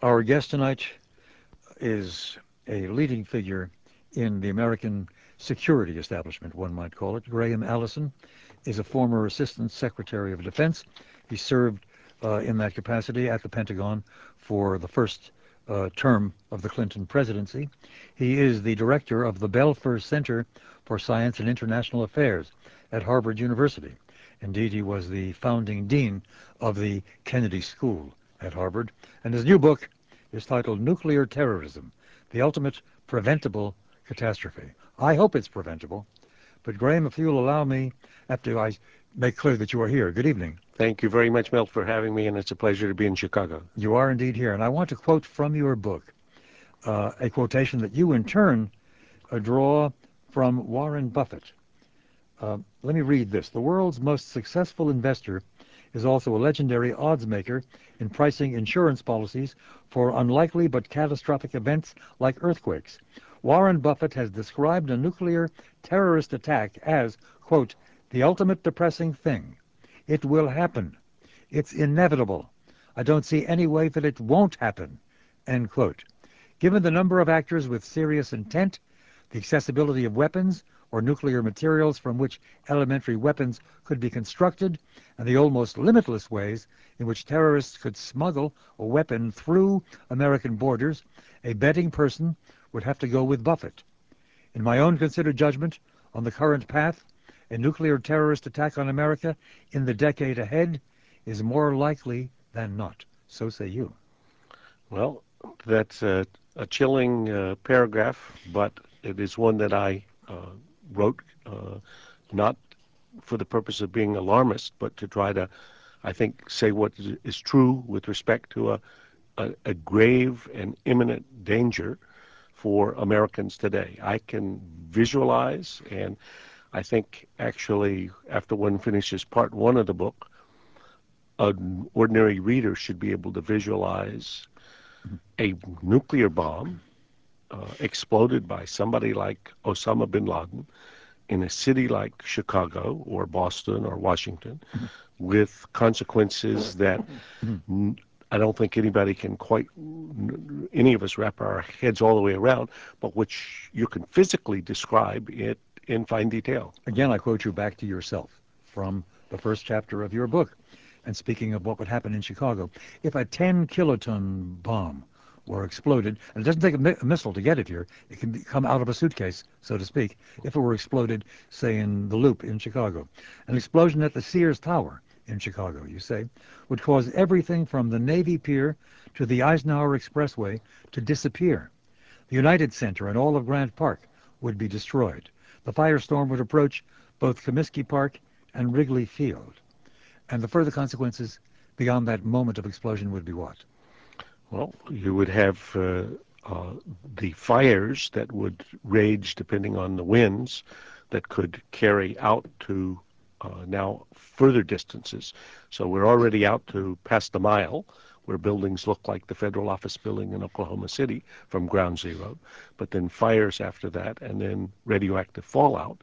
Our guest tonight is a leading figure in the American security establishment, one might call it. Graham Allison is a former Assistant Secretary of Defense. He served uh, in that capacity at the Pentagon for the first uh, term of the Clinton presidency. He is the director of the Belfer Center for Science and International Affairs at Harvard University. Indeed, he was the founding dean of the Kennedy School at Harvard, and his new book is titled Nuclear Terrorism, the Ultimate Preventable Catastrophe. I hope it's preventable, but Graham, if you'll allow me, after I make clear that you are here, good evening. Thank you very much, Milt, for having me, and it's a pleasure to be in Chicago. You are indeed here, and I want to quote from your book uh, a quotation that you in turn uh, draw from Warren Buffett. Uh, let me read this. The world's most successful investor is also a legendary odds maker in pricing insurance policies for unlikely but catastrophic events like earthquakes. Warren Buffett has described a nuclear terrorist attack as, quote, the ultimate depressing thing. It will happen. It's inevitable. I don't see any way that it won't happen, end quote. Given the number of actors with serious intent, the accessibility of weapons, or nuclear materials from which elementary weapons could be constructed, and the almost limitless ways in which terrorists could smuggle a weapon through American borders, a betting person would have to go with Buffett. In my own considered judgment on the current path, a nuclear terrorist attack on America in the decade ahead is more likely than not. So say you. Well, that's a, a chilling uh, paragraph, but it is one that I uh, wrote, uh, not for the purpose of being alarmist, but to try to, I think, say what is true with respect to a, a, a grave and imminent danger for Americans today. I can visualize, and I think actually, after one finishes part one of the book, an ordinary reader should be able to visualize a nuclear bomb Uh, exploded by somebody like Osama bin Laden in a city like Chicago or Boston or Washington with consequences that. I don't think anybody can quite, any of us wrap our heads all the way around, but which you can physically describe it in fine detail. Again, I quote you back to yourself from the first chapter of your book. And speaking of what would happen in Chicago, if a 10 kiloton bomb were exploded, and it doesn't take a, mi a, missile to get it here. It can be, come out of a suitcase, so to speak, if it were exploded, say, in the Loop in Chicago. An explosion at the Sears Tower in Chicago, you say, would cause everything from the Navy Pier to the Eisenhower Expressway to disappear. The United Center and all of Grant Park would be destroyed. The firestorm would approach both Comiskey Park and Wrigley Field. And the further consequences beyond that moment of explosion would be what? Well, you would have uh, uh, the fires that would rage depending on the winds that could carry out to uh, now further distances. So we're already out to past the mile where buildings look like the federal office building in Oklahoma City from ground zero, but then fires after that and then radioactive fallout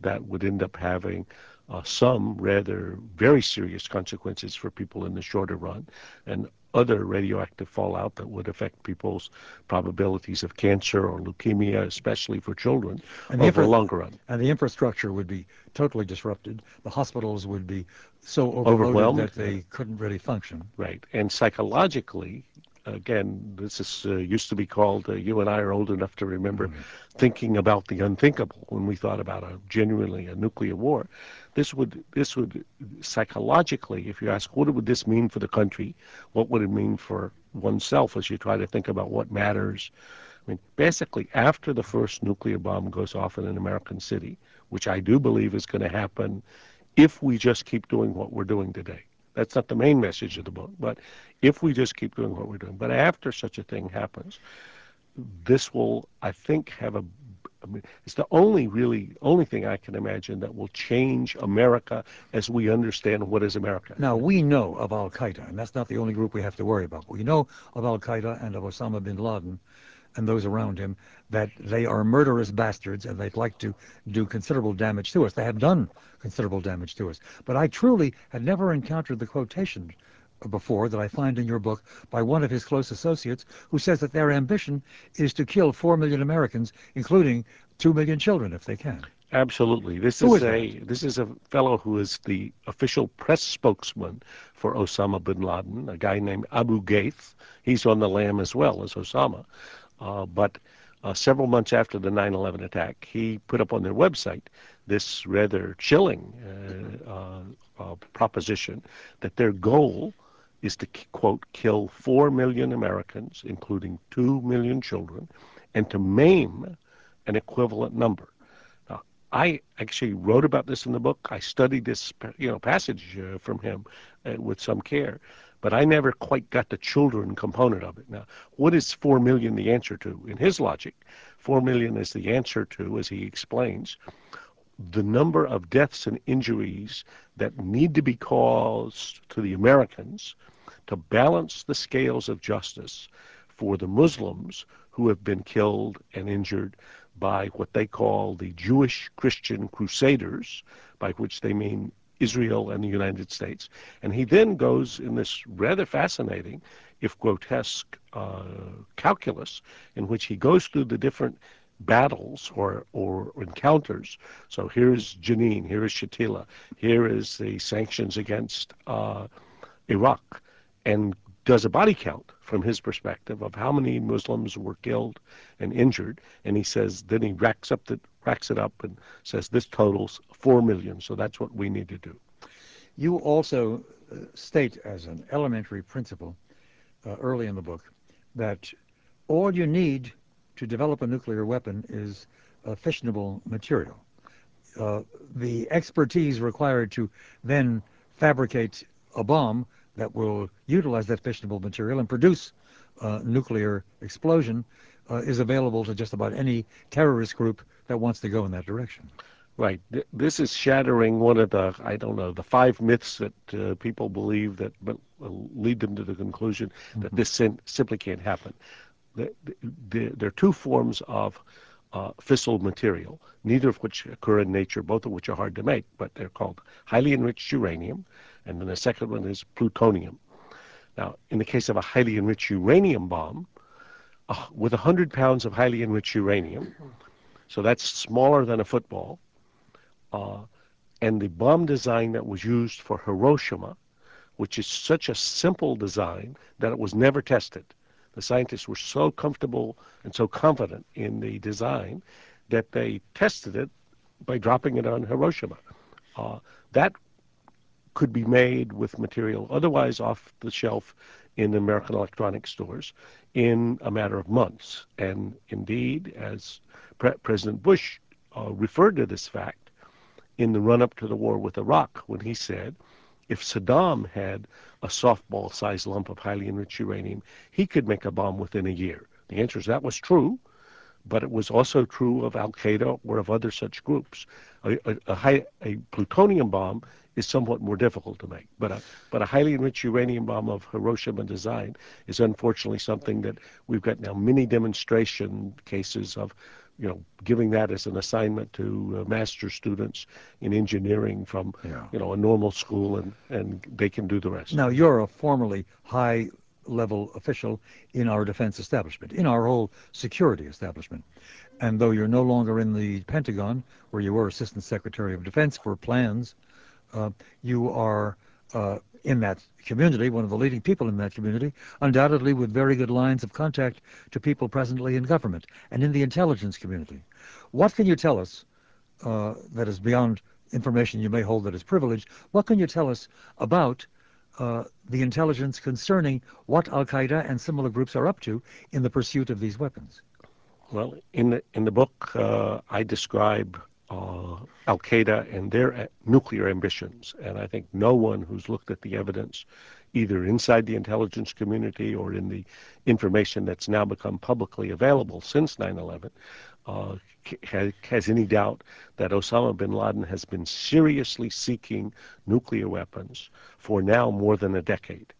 that would end up having uh, some rather very serious consequences for people in the shorter run and other radioactive fallout that would affect people's probabilities of cancer or leukemia, especially for children, and over the longer run. And the infrastructure would be totally disrupted. The hospitals would be so overwhelmed that they couldn't really function. Right. And psychologically, again, this is uh, used to be called, uh, you and I are old enough to remember mm-hmm. thinking about the unthinkable when we thought about a genuinely a nuclear war. This would, this would psychologically, if you ask, what would this mean for the country? What would it mean for oneself as you try to think about what matters? I mean, basically, after the first nuclear bomb goes off in an American city, which I do believe is going to happen if we just keep doing what we're doing today. That's not the main message of the book, but if we just keep doing what we're doing. But after such a thing happens, this will, I think, have a I mean, it's the only really only thing I can imagine that will change America as we understand what is America. Now we know of Al Qaeda, and that's not the only group we have to worry about. We know of Al Qaeda and of Osama bin Laden and those around him that they are murderous bastards and they'd like to do considerable damage to us. They have done considerable damage to us. But I truly had never encountered the quotation before that I find in your book by one of his close associates who says that their ambition is to kill 4 million Americans, including 2 million children if they can. Absolutely. This is, is a this is a fellow who is the official press spokesman for Osama bin Laden, a guy named Abu Ghaith. He's on the lam as well as Osama. Uh, but uh, several months after the 9/11 attack, he put up on their website this rather chilling uh, uh, uh proposition that their goal is to quote kill four million Americans, including two million children, and to maim an equivalent number. Now, I actually wrote about this in the book. I studied this, you know, passage uh, from him uh, with some care, but I never quite got the children component of it. Now, what is four million the answer to? In his logic, four million is the answer to, as he explains, the number of deaths and injuries that need to be caused to the Americans to balance the scales of justice for the Muslims who have been killed and injured by what they call the Jewish Christian Crusaders, by which they mean Israel and the United States. And he then goes in this rather fascinating, if grotesque, uh, calculus in which he goes through the different battles or, or encounters. So here's Jenin, here is Shatila, here is the sanctions against uh, Iraq, and does a body count from his perspective of how many Muslims were killed and injured, and he says then he racks up the racks it up and says this totals four million. So that's what we need to do. You also uh, state as an elementary principle uh, early in the book that all you need to develop a nuclear weapon is a fissionable material. Uh, the expertise required to then fabricate a bomb that will utilize that fissionable material and produce uh, nuclear explosion uh, is available to just about any terrorist group that wants to go in that direction. Right. This is shattering one of the, I don't know, the five myths that uh, people believe that but lead them to the conclusion mm-hmm. that this sim- simply can't happen. The, the, there are two forms of uh, fissile material, neither of which occur in nature, both of which are hard to make, but they're called highly enriched uranium, and then the second one is plutonium. Now, in the case of a highly enriched uranium bomb, uh, with 100 pounds of highly enriched uranium, so that's smaller than a football, uh, and the bomb design that was used for Hiroshima, which is such a simple design that it was never tested. The scientists were so comfortable and so confident in the design that they tested it by dropping it on Hiroshima. Uh, that could be made with material otherwise off the shelf in American electronics stores in a matter of months. And indeed, as Pre- President Bush uh, referred to this fact in the run up to the war with Iraq, when he said, if Saddam had a softball sized lump of highly enriched uranium, he could make a bomb within a year. The answer is that was true, but it was also true of Al Qaeda or of other such groups. A, a, a, high, a plutonium bomb is somewhat more difficult to make. But a, but a highly enriched uranium bomb of Hiroshima design is unfortunately something that we've got now many demonstration cases of, you know, giving that as an assignment to uh, master students in engineering from, yeah. you know, a normal school and, and they can do the rest. Now, you're a formerly high level official in our defense establishment, in our whole security establishment. And though you're no longer in the Pentagon, where you were Assistant Secretary of Defense for plans uh, you are uh, in that community, one of the leading people in that community, undoubtedly with very good lines of contact to people presently in government and in the intelligence community. What can you tell us uh, that is beyond information you may hold that is privileged? What can you tell us about the intelligence concerning what Al Qaeda and similar groups are up to in the pursuit of these weapons? Well, in the in the book, uh, I describe uh, Al Qaeda and their uh, nuclear ambitions. And I think no one who's looked at the evidence, either inside the intelligence community or in the information that's now become publicly available since 9 11, uh, has, has any doubt that Osama bin Laden has been seriously seeking nuclear weapons for now more than a decade.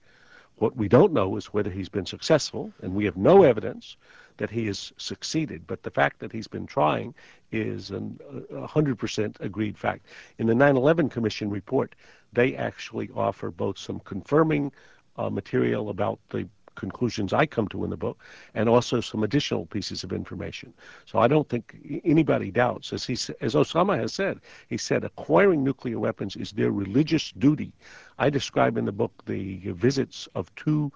What we don't know is whether he's been successful, and we have no evidence that he has succeeded. But the fact that he's been trying is a 100% agreed fact. In the 9 11 Commission report, they actually offer both some confirming uh, material about the conclusions I come to in the book, and also some additional pieces of information. So I don't think anybody doubts, as he as Osama has said, he said acquiring nuclear weapons is their religious duty. I describe in the book the visits of two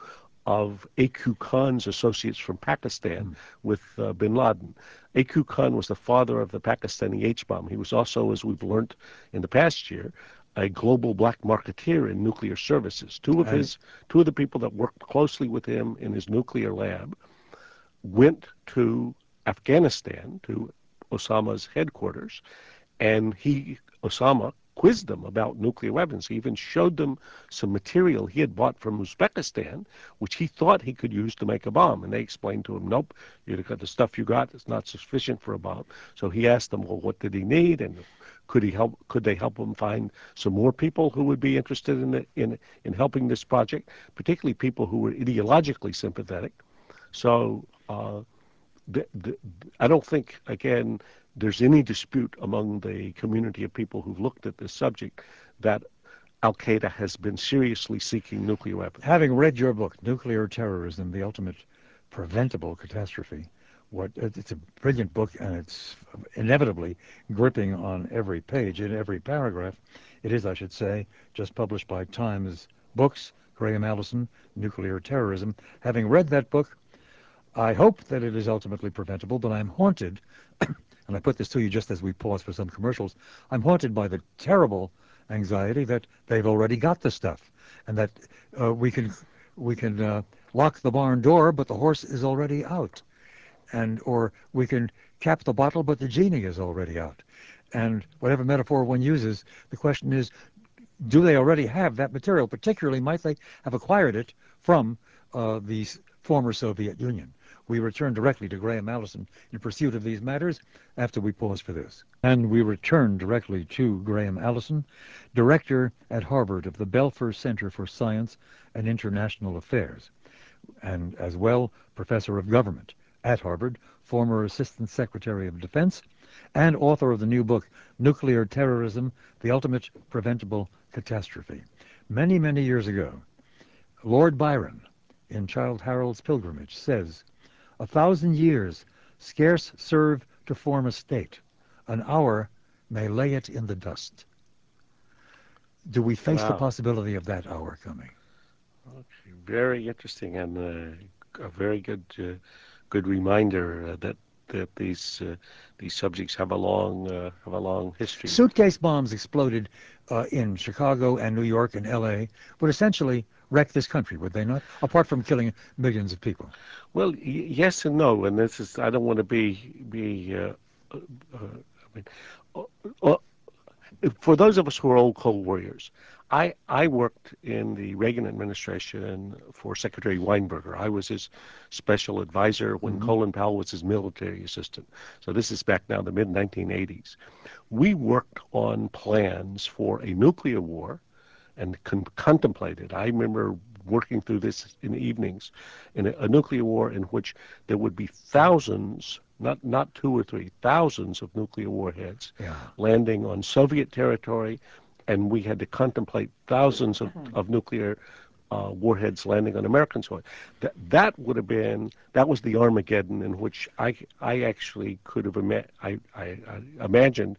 of A.Q. Khan's associates from Pakistan mm. with uh, bin Laden. A.Q. Khan was the father of the Pakistani H-bomb. He was also, as we've learned in the past year, a global black marketeer in nuclear services. Two of his, two of the people that worked closely with him in his nuclear lab went to Afghanistan, to Osama's headquarters, and he, Osama, quizzed them about nuclear weapons. He even showed them some material he had bought from Uzbekistan, which he thought he could use to make a bomb. And they explained to him, nope, you got the stuff you got is not sufficient for a bomb. So he asked them, well, what did he need? And could he help? Could they help him find some more people who would be interested in the, in in helping this project, particularly people who were ideologically sympathetic? So uh, the, the, I don't think again there's any dispute among the community of people who've looked at this subject that Al Qaeda has been seriously seeking nuclear weapons. Having read your book, Nuclear Terrorism: The Ultimate Preventable Catastrophe, what it's a brilliant book and it's inevitably gripping on every page in every paragraph. It is, I should say, just published by Times Books. Graham Allison, Nuclear Terrorism. Having read that book, I hope that it is ultimately preventable, but I'm haunted and I put this to you just as we pause for some commercials, I'm haunted by the terrible anxiety that they've already got the stuff and that uh, we can we can uh, lock the barn door, but the horse is already out, and or we can cap the bottle, but the genie is already out, and whatever metaphor one uses, the question is, do they already have that material? Particularly, might they have acquired it from uh, the former Soviet Union? We return directly to Graham Allison in pursuit of these matters after we pause for this. And we return directly to Graham Allison, director at Harvard of the Belfer Center for Science and International Affairs, and as well professor of government at Harvard, former Assistant Secretary of Defense, and author of the new book, Nuclear Terrorism, The Ultimate Preventable Catastrophe. Many, many years ago, Lord Byron, in Childe Harold's Pilgrimage, says, a thousand years scarce serve to form a state. An hour may lay it in the dust. Do we face wow. the possibility of that hour coming? Okay. Very interesting and uh, a very good uh, good reminder uh, that that these uh, these subjects have a long uh, have a long history. Suitcase bombs exploded uh, in Chicago and New York and L.A. but essentially wreck this country, would they not? Apart from killing millions of people. Well, y- yes and no, and this is I don't want to be be. Uh, uh, I mean, uh, for those of us who are old Cold Warriors, I, I worked in the Reagan administration for Secretary Weinberger. I was his special advisor when mm-hmm. Colin Powell was his military assistant. So this is back now the mid 1980s. We worked on plans for a nuclear war and con- contemplated. I remember working through this in the evenings in a, a nuclear war in which there would be thousands not not two or three thousands of nuclear warheads yeah. landing on Soviet territory, and we had to contemplate thousands of, mm-hmm. of nuclear uh, warheads landing on American soil. That that would have been that was the Armageddon in which I I actually could have ima- I, I, I imagined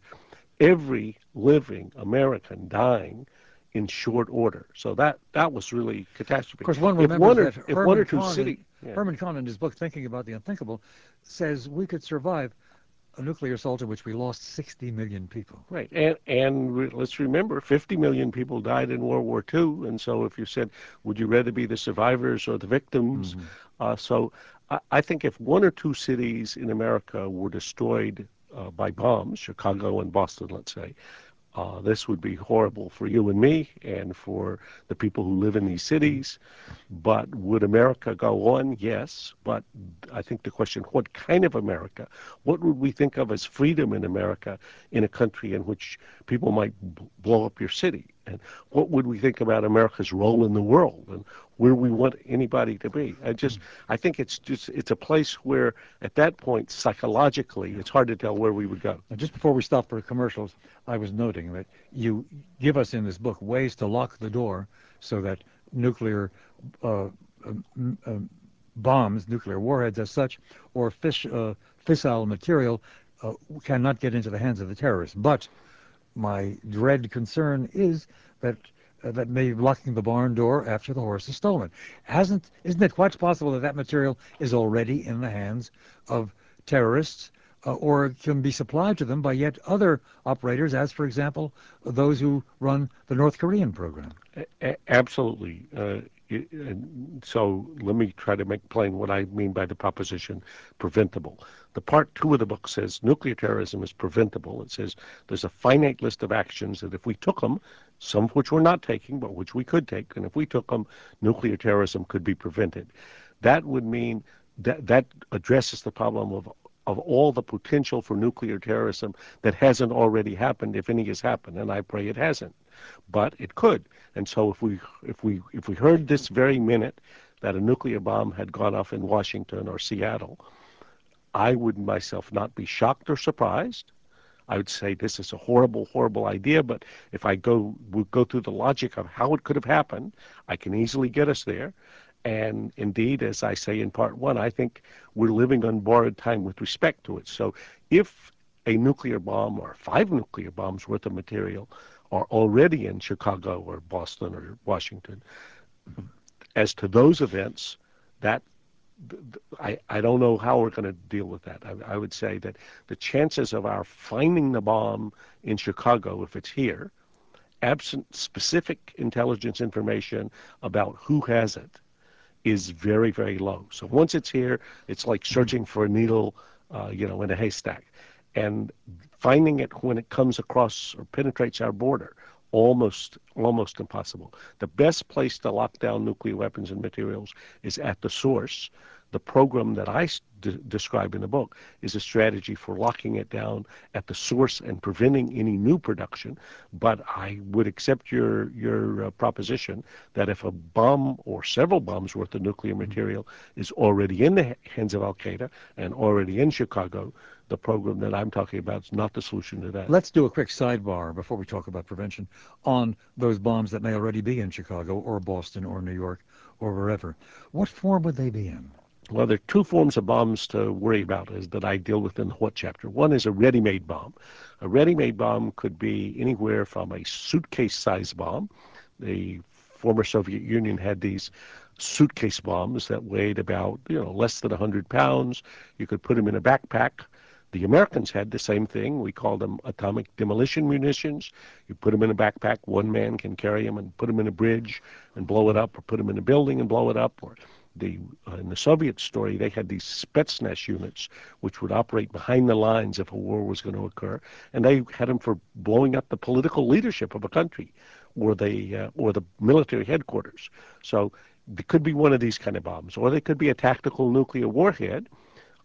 every living American dying in short order. So that that was really catastrophe. Of course, one remembers if one or, that if Herman one or two cities. Yeah. Herman Kahn, in his book Thinking About the Unthinkable, says we could survive a nuclear assault in which we lost 60 million people. Right, and and re- let's remember, 50 million people died in World War II, and so if you said, would you rather be the survivors or the victims? Mm-hmm. Uh, so I, I, think if one or two cities in America were destroyed uh, by bombs, Chicago and Boston, let's say, uh, this would be horrible for you and me and for the people who live in these cities. But would America go on? Yes. But I think the question, what kind of America? What would we think of as freedom in America in a country in which people might b- blow up your city? And what would we think about America's role in the world? And where we want anybody to be. I just I think it's just it's a place where at that point psychologically it's hard to tell where we would go. Now, just before we stop for commercials, I was noting that you give us in this book ways to lock the door so that nuclear uh, um, um, bombs, nuclear warheads as such, or fish, uh, fissile material uh, cannot get into the hands of the terrorists. But my dread concern is that uh, that may be locking the barn door after the horse is stolen. Hasn't isn't it quite possible that that material is already in the hands of terrorists uh, or can be supplied to them by yet other operators, as, for example, those who run the North Korean program. A- absolutely. Uh, so let me try to make plain what I mean by the proposition preventable. The part two of the book says nuclear terrorism is preventable. It says there's a finite list of actions that if we took them, some of which we're not taking, but which we could take, and if we took them, nuclear terrorism could be prevented. That would mean that that addresses the problem of of all the potential for nuclear terrorism that hasn't already happened, if any has happened, and I pray it hasn't. But it could. And so if we if we if we heard this very minute that a nuclear bomb had gone off in Washington or Seattle, I would myself not be shocked or surprised. I would say this is a horrible, horrible idea, but if I go would go through the logic of how it could have happened, I can easily get us there. And indeed, as I say in part one, I think we're living on borrowed time with respect to it. So if a nuclear bomb or five nuclear bombs worth of material are already in Chicago or Boston or Washington, as to those events, that I, I don't know how we're going to deal with that. I, I would say that the chances of our finding the bomb in Chicago, if it's here, absent specific intelligence information about who has it, is very, very low. So once it's here, it's like searching for a needle, uh, you know, in a haystack. And finding it when it comes across or penetrates our border, almost almost impossible. The best place to lock down nuclear weapons and materials is at the source the program that I describe in the book is a strategy for locking it down at the source and preventing any new production. But I would accept your your uh, proposition that if a bomb or several bombs worth of nuclear material is already in the hands of Al Qaeda and already in Chicago, the program that I'm talking about is not the solution to that. Let's do a quick sidebar before we talk about prevention on those bombs that may already be in Chicago or Boston or New York or wherever. What form would they be in? Well, there are two forms of bombs to worry about that I deal with in the what chapter. One is a ready-made bomb. A ready-made bomb could be anywhere from a suitcase-sized bomb. The former Soviet Union had these suitcase bombs that weighed about, you know, less than 100 pounds. You could put them in a backpack. The Americans had the same thing. We called them atomic demolition munitions. You put them in a backpack, one man can carry them and put them in a bridge and blow it up, or put them in a building and blow it up, or the uh, in the Soviet story, they had these Spetsnaz units which would operate behind the lines if a war was going to occur, and they had them for blowing up the political leadership of a country, or the uh, or the military headquarters. So it could be one of these kind of bombs, or they could be a tactical nuclear warhead.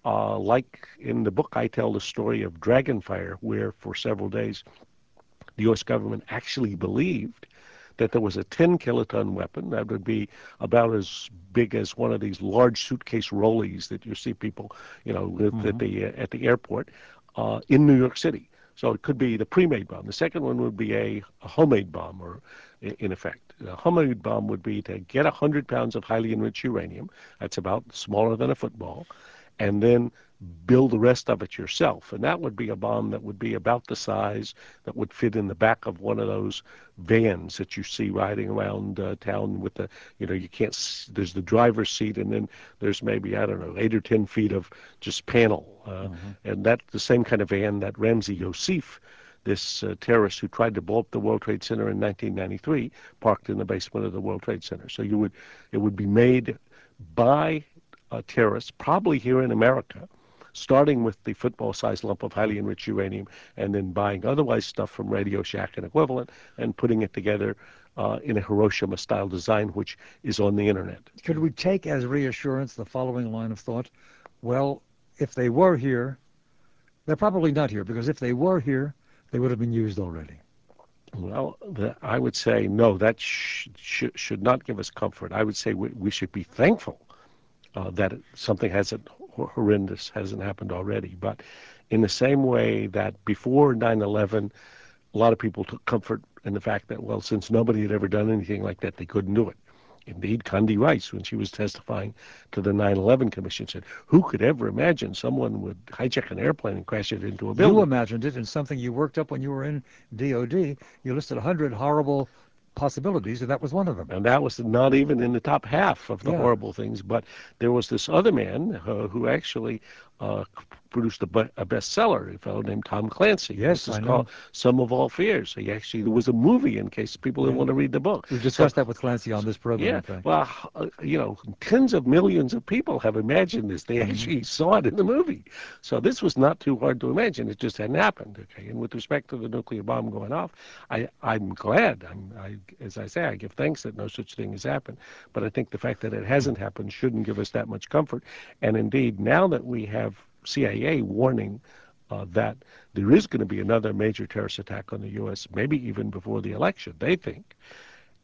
Uh, like in the book, I tell the story of Dragonfire, where for several days the U.S. government actually believed that there was a 10 kiloton weapon that would be about as big as one of these large suitcase rollies that you see people, you know, with mm-hmm. at the uh, at the airport uh, in New York City. So it could be the pre-made bomb. The second one would be a, a homemade bomb, or in effect, a homemade bomb would be to get 100 pounds of highly enriched uranium. That's about smaller than a football, and then build the rest of it yourself. And that would be a bomb that would be about the size that would fit in the back of one of those vans that you see riding around uh, town with the, you know, you can't, there's the driver's seat and then there's maybe, I don't know, eight or 10 feet of just panel. Uh, mm-hmm. And that's the same kind of van that Ramzi Yousef, this uh, terrorist who tried to blow up the World Trade Center in 1993, parked in the basement of the World Trade Center. So you would, it would be made by a terrorist, probably here in America, starting with the football-sized lump of highly enriched uranium and then buying otherwise stuff from Radio Shack and equivalent and putting it together uh, in a Hiroshima-style design, which is on the internet. Could we take as reassurance the following line of thought? Well, if they were here, they're probably not here, because if they were here, they would have been used already. Well, the, I would say no. That sh- sh- should not give us comfort. I would say we, we should be thankful uh, that something hasn't horrendous hasn't happened already. But in the same way that before 9/11, a lot of people took comfort in the fact that well, since nobody had ever done anything like that, they couldn't do it. Indeed, Condi Rice, when she was testifying to the 9/11 Commission, said, "Who could ever imagine someone would hijack an airplane and crash it into a building?" You imagined it, and something you worked up when you were in DOD. You listed a hundred horrible possibilities, and that was one of them. And that was not even in the top half of the Yeah. horrible things. But there was this other man uh, who actually uh, produced a, a bestseller, a fellow named Tom Clancy. Yes, this is I know. called Sum of All Fears. He actually there was a movie in case people didn't Yeah. want to read the book. We've discussed that with Clancy on this program. Yeah, well, uh, you know, tens of millions of people have imagined this. They Mm-hmm. actually saw it in the movie. So this was not too hard to imagine. It just hadn't happened. Okay, and with respect to the nuclear bomb going off, I, I'm glad. I'm, I, as I say, I give thanks that no such thing has happened. But I think the fact that it hasn't happened shouldn't give us that much comfort. And indeed, now that we have CIA warning uh, that there is going to be another major terrorist attack on the U.S., maybe even before the election, they think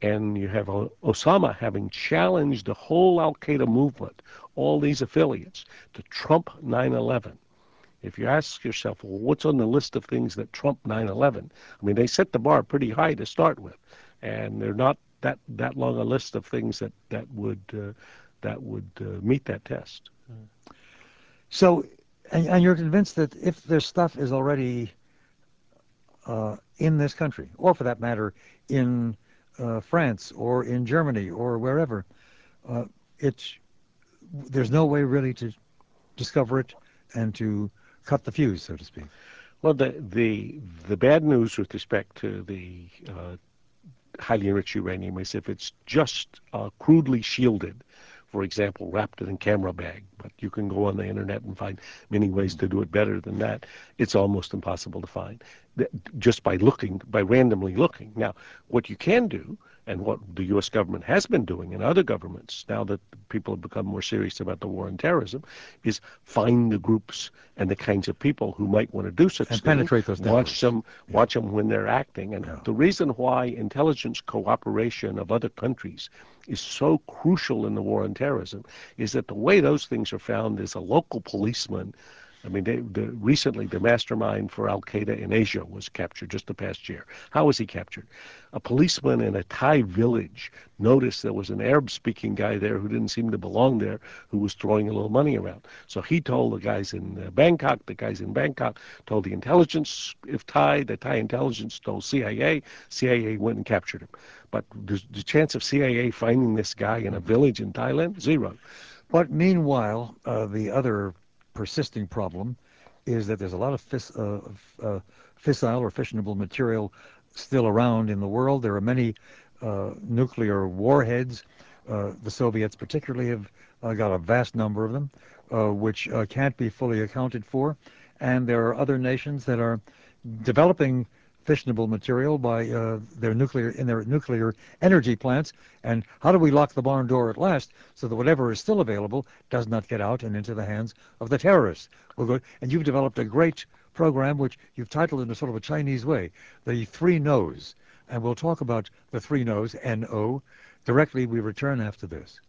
and you have Osama having challenged the whole Al Qaeda movement, all these affiliates, to trump 9 11. If you ask yourself, well, what's on the list of things that trump 9 11? I mean, they set the bar pretty high to start with, and they're not that, that long a list of things that, that would, uh, that would uh, meet that test. So, and, and you're convinced that if their stuff is already uh, in this country, or for that matter, in uh, France or in Germany or wherever, uh, it's there's no way really to discover it and to cut the fuse, so to speak. Well, the the the bad news with respect to the uh, highly enriched uranium is if it's just uh, crudely shielded, for example, wrapped in a camera bag. But you can go on the internet and find many ways to do it better than that. It's almost impossible to find just by looking, by randomly looking. Now, what you can do, and what the U.S. government has been doing, and other governments, now that people have become more serious about the war on terrorism, is find the groups and the kinds of people who might want to do such things. And penetrate those networks. Watch them, watch them when they're acting. And the reason why intelligence cooperation of other countries is so crucial in the war on terrorism is that the way those things are found is a local policeman. I mean, they, the, recently the mastermind for Al Qaeda in Asia was captured just the past year. How was he captured? A policeman in a Thai village noticed there was an Arab speaking guy there who didn't seem to belong there who was throwing a little money around. So he told the guys in uh, Bangkok, the guys in Bangkok told the intelligence if Thai, the Thai intelligence told CIA, CIA went and captured him. But the, the chance of CIA finding this guy in a village in Thailand, zero. But meanwhile, uh, the other persisting problem is that there's a lot of uh, uh, fissile or fissionable material still around in the world. There are many uh, nuclear warheads. Uh, the Soviets, particularly, have uh, got a vast number of them, uh, which can't be fully accounted for. And there are other nations that are developing fissionable material by uh, their nuclear in their nuclear energy plants. And how do we lock the barn door at last so that whatever is still available does not get out and into the hands of the terrorists? We'll go, and you've developed a great program which you've titled in a sort of a Chinese way, the Three No's. And we'll talk about the Three No's, N-O, directly we return after this.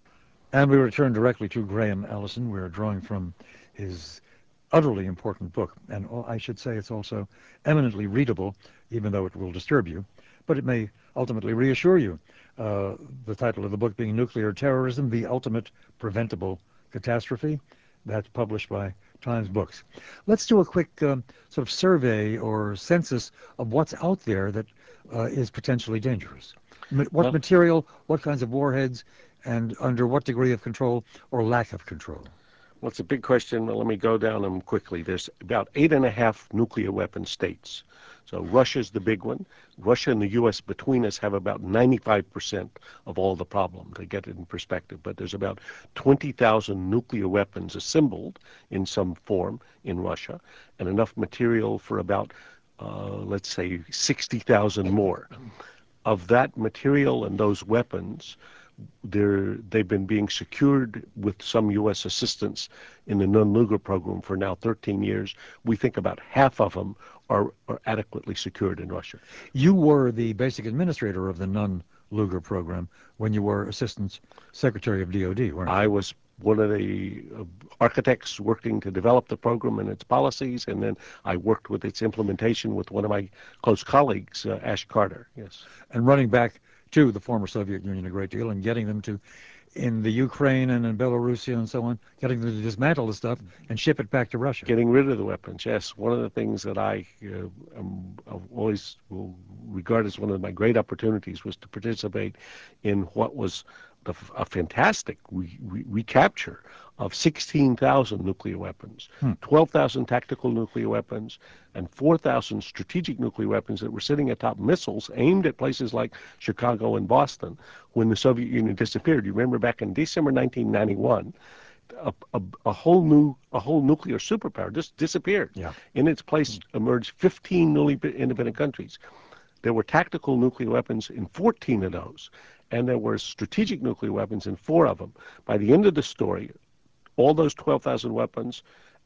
And we return directly to Graham Allison. We're drawing from his utterly important book, and I should say it's also eminently readable, even though it will disturb you, but it may ultimately reassure you. Uh, the title of the book being Nuclear Terrorism, The Ultimate Preventable Catastrophe. That's published by Times Books. Let's do a quick um, sort of survey or census of what's out there that uh, is potentially dangerous. Ma- What Well- material, what kinds of warheads, and under what degree of control or lack of control? Well, it's a big question. But let me go down them quickly. There's about eight and a half nuclear weapon states. So Russia's the big one. Russia and the U.S. between us have about 95% of all the problem, to get it in perspective. But there's about 20,000 nuclear weapons assembled in some form in Russia, and enough material for about, uh, let's say, 60,000 more. Of that material and those weapons, they're, they've been being secured with some U.S. assistance in the Nunn-Lugar program for now 13 years. We think about half of them are, are adequately secured in Russia. You were the basic administrator of the Nunn Lugar program when you were Assistant Secretary of DOD, weren't you? I was one of the uh, architects working to develop the program and its policies, and then I worked with its implementation with one of my close colleagues, uh, Ash Carter. Yes. And running back to the former Soviet Union a great deal and getting them to in the Ukraine and in Belarus and so on, getting them to dismantle the stuff and ship it back to Russia. Getting rid of the weapons, yes. One of the things that I uh, am, always will regard as one of my great opportunities was to participate in what was a fantastic re, re, recapture of 16,000 nuclear weapons, hmm. 12,000 tactical nuclear weapons, and 4,000 strategic nuclear weapons that were sitting atop missiles aimed at places like Chicago and Boston when the Soviet Union disappeared. You remember back in December 1991, a, a, a, whole new a whole nuclear superpower just disappeared. Yeah. In its place emerged 15 newly independent countries. There were tactical nuclear weapons in 14 of those, and there were strategic nuclear weapons in four of them. By the end of the story, all those 12,000 weapons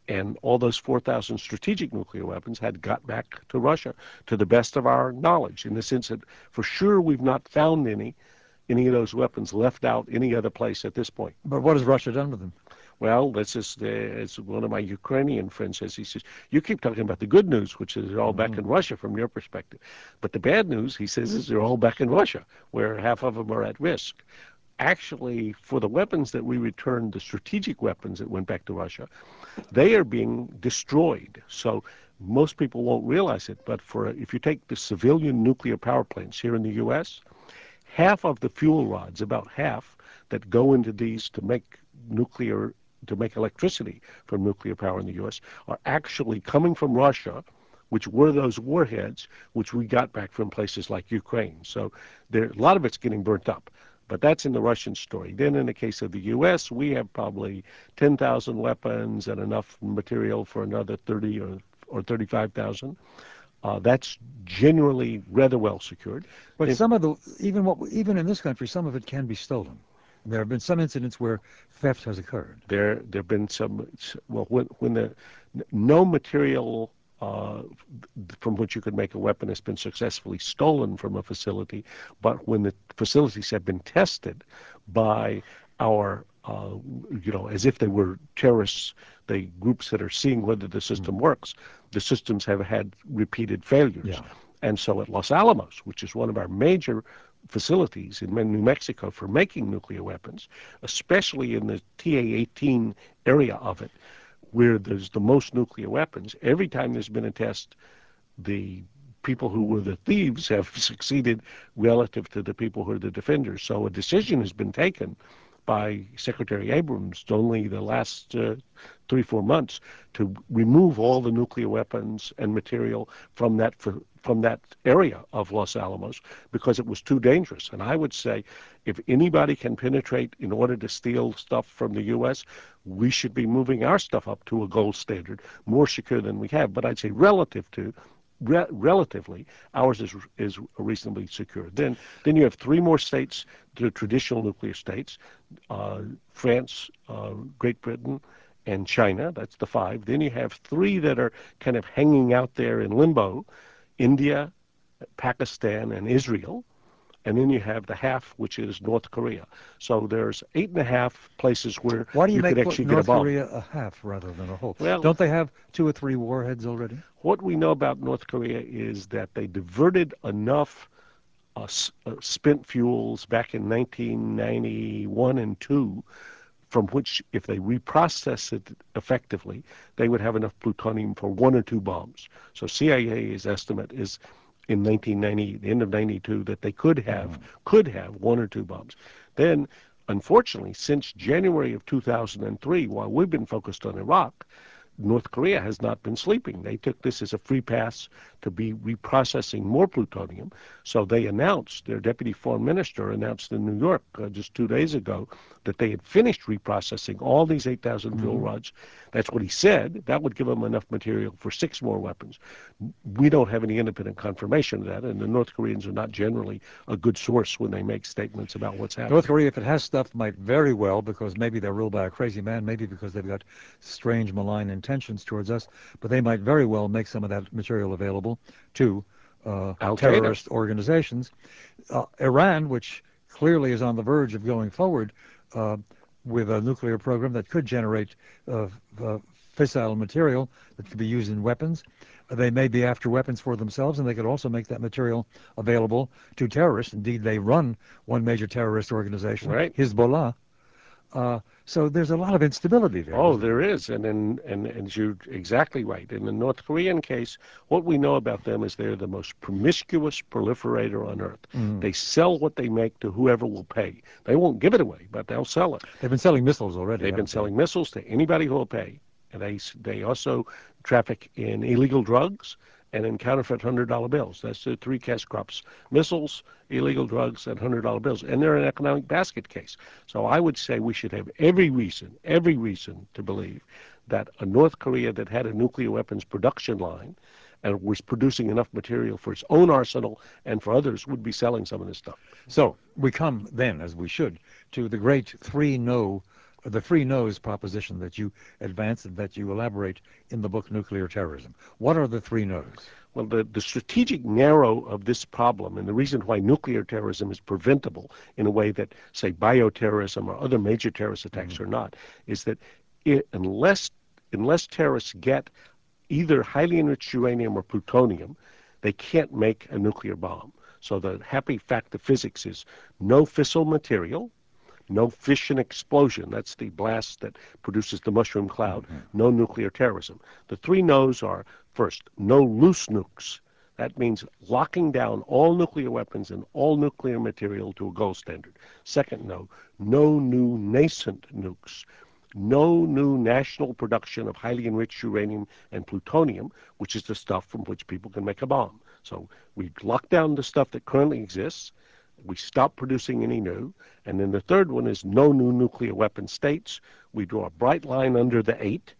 and all those 4,000 strategic nuclear weapons had got back to Russia, to the best of our knowledge, in the sense that for sure we've not found any any of those weapons left out any other place at this point. But what has Russia done with them? Well, this is uh, as one of my Ukrainian friends says. He says you keep talking about the good news, which is they're all mm-hmm. back in Russia from your perspective, but the bad news, he says, is they're all back in Russia, where half of them are at risk actually, for the weapons that we returned, the strategic weapons that went back to Russia, they are being destroyed. So most people won't realize it, but for if you take the civilian nuclear power plants here in the U.S., half of the fuel rods, about half, that go into these to make nuclear to make electricity from nuclear power in the U.S. are actually coming from Russia, which were those warheads which we got back from places like Ukraine. So there, a lot of it's getting burnt up. But that's in the Russian story. Then, in the case of the U.S., we have probably 10,000 weapons and enough material for another 30 or, or 35,000. Uh, that's generally rather well secured. But in, some of the, even what, even in this country, some of it can be stolen. There have been some incidents where theft has occurred. There, there have been some. Well, when, when the no material uh, from which you could make a weapon has been successfully stolen from a facility, but when the facilities have been tested by our, uh, you know, as if they were terrorists, the groups that are seeing whether the system mm-hmm. works, the systems have had repeated failures. Yeah. And so at Los Alamos, which is one of our major facilities in New Mexico for making nuclear weapons, especially in the TA 18 area of it, where there's the most nuclear weapons, every time there's been a test, the people who were the thieves have succeeded relative to the people who are the defenders. So a decision has been taken by Secretary Abrams only the last uh, three, four months to remove all the nuclear weapons and material from that from that area of Los Alamos because it was too dangerous. And I would say if anybody can penetrate in order to steal stuff from the U.S., we should be moving our stuff up to a gold standard, more secure than we have. But I'd say relative to Re- relatively, ours is is reasonably secure. Then then you have three more states the traditional nuclear states: uh, France, uh, Great Britain, and China. That's the five. Then you have three that are kind of hanging out there in limbo: India, Pakistan, and Israel and then you have the half, which is North Korea. So there's eight and a half places where Why do you, you make could actually North get a bomb. Korea a half rather than a whole? Well, don't they have two or three warheads already? What we know about North Korea is that they diverted enough uh, uh, spent fuels back in 1991 and 2 from which, if they reprocess it effectively, they would have enough plutonium for one or two bombs. So CIA's estimate is in 1990, the end of 92, that they could have mm-hmm. could have one or two bombs. Then, unfortunately, since January of 2003, while we've been focused on Iraq, North Korea has not been sleeping. They took this as a free pass to be reprocessing more plutonium. So they announced, their deputy foreign minister announced in New York uh, just two days ago that they had finished reprocessing all these 8,000 mm-hmm. fuel rods. That's what he said. That would give them enough material for six more weapons. We don't have any independent confirmation of that, and the North Koreans are not generally a good source when they make statements about what's happening. North Korea, if it has stuff, might very well, because maybe they're ruled by a crazy man, maybe because they've got strange malign intentions towards us, but they might very well make some of that material available to uh, terrorist organizations. Uh, Iran, which clearly is on the verge of going forward uh, with a nuclear program that could generate uh, uh, fissile material that could be used in weapons. They may be after weapons for themselves, and they could also make that material available to terrorists. Indeed, they run one major terrorist organization, right. Hezbollah. Uh, so there's a lot of instability there. Oh, there is, and and and, and you're exactly right. In the North Korean case, what we know about them is they're the most promiscuous proliferator on earth. Mm. They sell what they make to whoever will pay. They won't give it away, but they'll sell it. They've been selling missiles already. They've been they? selling missiles to anybody who will pay, and they they also traffic in illegal drugs and in counterfeit hundred dollar bills. That's the three cash crops: missiles, illegal drugs, and hundred dollar bills. And they're an economic basket case. So I would say we should have every reason, every reason to believe that a North Korea that had a nuclear weapons production line and was producing enough material for its own arsenal and for others would be selling some of this stuff. So we come then, as we should, to the great three no, the three no's proposition that you advance and that you elaborate in the book Nuclear Terrorism. What are the three no's? Well, the, the strategic narrow of this problem and the reason why nuclear terrorism is preventable in a way that, say, bioterrorism or other major terrorist attacks mm-hmm. are not, is that it, unless, unless terrorists get either highly enriched uranium or plutonium, they can't make a nuclear bomb. So the happy fact of physics is no fissile material, no fission explosion. That's the blast that produces the mushroom cloud. Mm-hmm. No nuclear terrorism. The three no's are first, no loose nukes. That means locking down all nuclear weapons and all nuclear material to a gold standard. Second no, no new nascent nukes. No new national production of highly enriched uranium and plutonium, which is the stuff from which people can make a bomb. So we lock down the stuff that currently exists we stop producing any new. And then the third one is no new nuclear weapon states. We draw a bright line under the eight,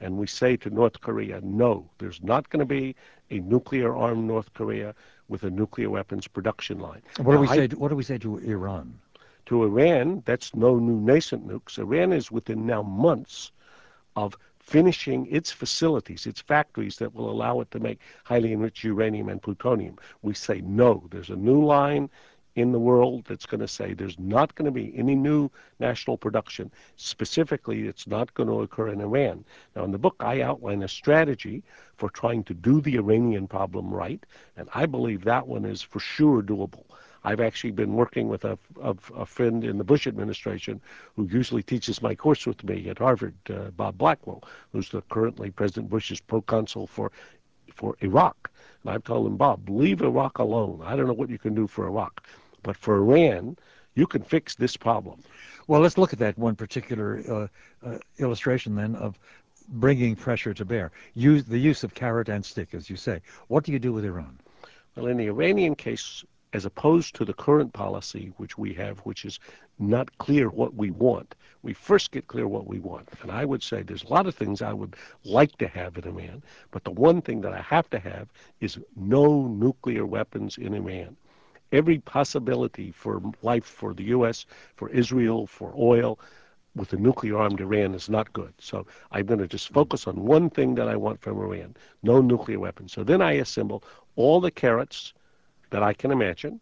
and we say to North Korea, no, there's not going to be a nuclear armed North Korea with a nuclear weapons production line. What do we I- say? To, what do we say to Iran? to Iran, that's no new nascent nukes. Iran is within now months of finishing its facilities, its factories that will allow it to make highly enriched uranium and plutonium. We say no. There's a new line in the world that's going to say there's not going to be any new national production. Specifically, it's not going to occur in Iran. Now, in the book, I outline a strategy for trying to do the Iranian problem right, and I believe that one is for sure doable. I've actually been working with a, a, a friend in the Bush administration who usually teaches my course with me at Harvard, uh, Bob Blackwill, who's the currently President Bush's proconsul for for Iraq. And I've told him, Bob, leave Iraq alone. I don't know what you can do for Iraq, but for Iran, you can fix this problem. Well, let's look at that one particular uh, uh, illustration then of bringing pressure to bear. Use the use of carrot and stick, as you say. What do you do with Iran? Well, in the Iranian case, as opposed to the current policy which we have, which is not clear what we want, we first get clear what we want. And I would say there's a lot of things I would like to have in Iran, but the one thing that I have to have is no nuclear weapons in Iran. Every possibility for life for the U.S., for Israel, for oil, with a nuclear armed Iran is not good. So I'm going to just focus on one thing that I want from Iran no nuclear weapons. So then I assemble all the carrots that I can imagine,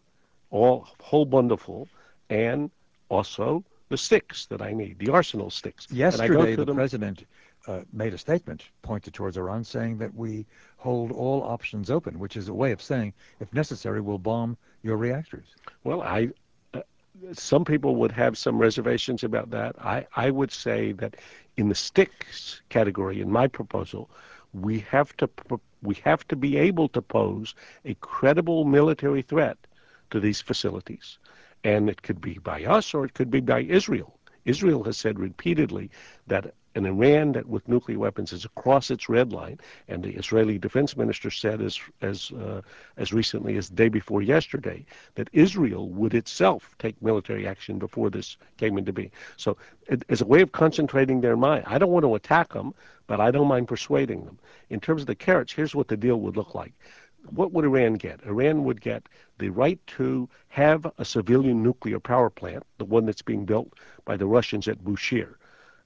all whole bundle full, and also the sticks that I need, the arsenal sticks. Yesterday, the them. president uh, made a statement pointed towards Iran, saying that we hold all options open, which is a way of saying, if necessary, we'll bomb your reactors. Well, I uh, some people would have some reservations about that. I, I would say that in the sticks category, in my proposal, we have to we have to be able to pose a credible military threat to these facilities, and it could be by us or it could be by Israel. Israel has said repeatedly that an Iran that with nuclear weapons is across its red line, and the Israeli defense minister said as as uh, as recently as the day before yesterday that Israel would itself take military action before this came into being. So, it, as a way of concentrating their mind, I don't want to attack them, but I don't mind persuading them. In terms of the carrots, here's what the deal would look like. What would Iran get? Iran would get the right to have a civilian nuclear power plant, the one that's being built by the Russians at Bushehr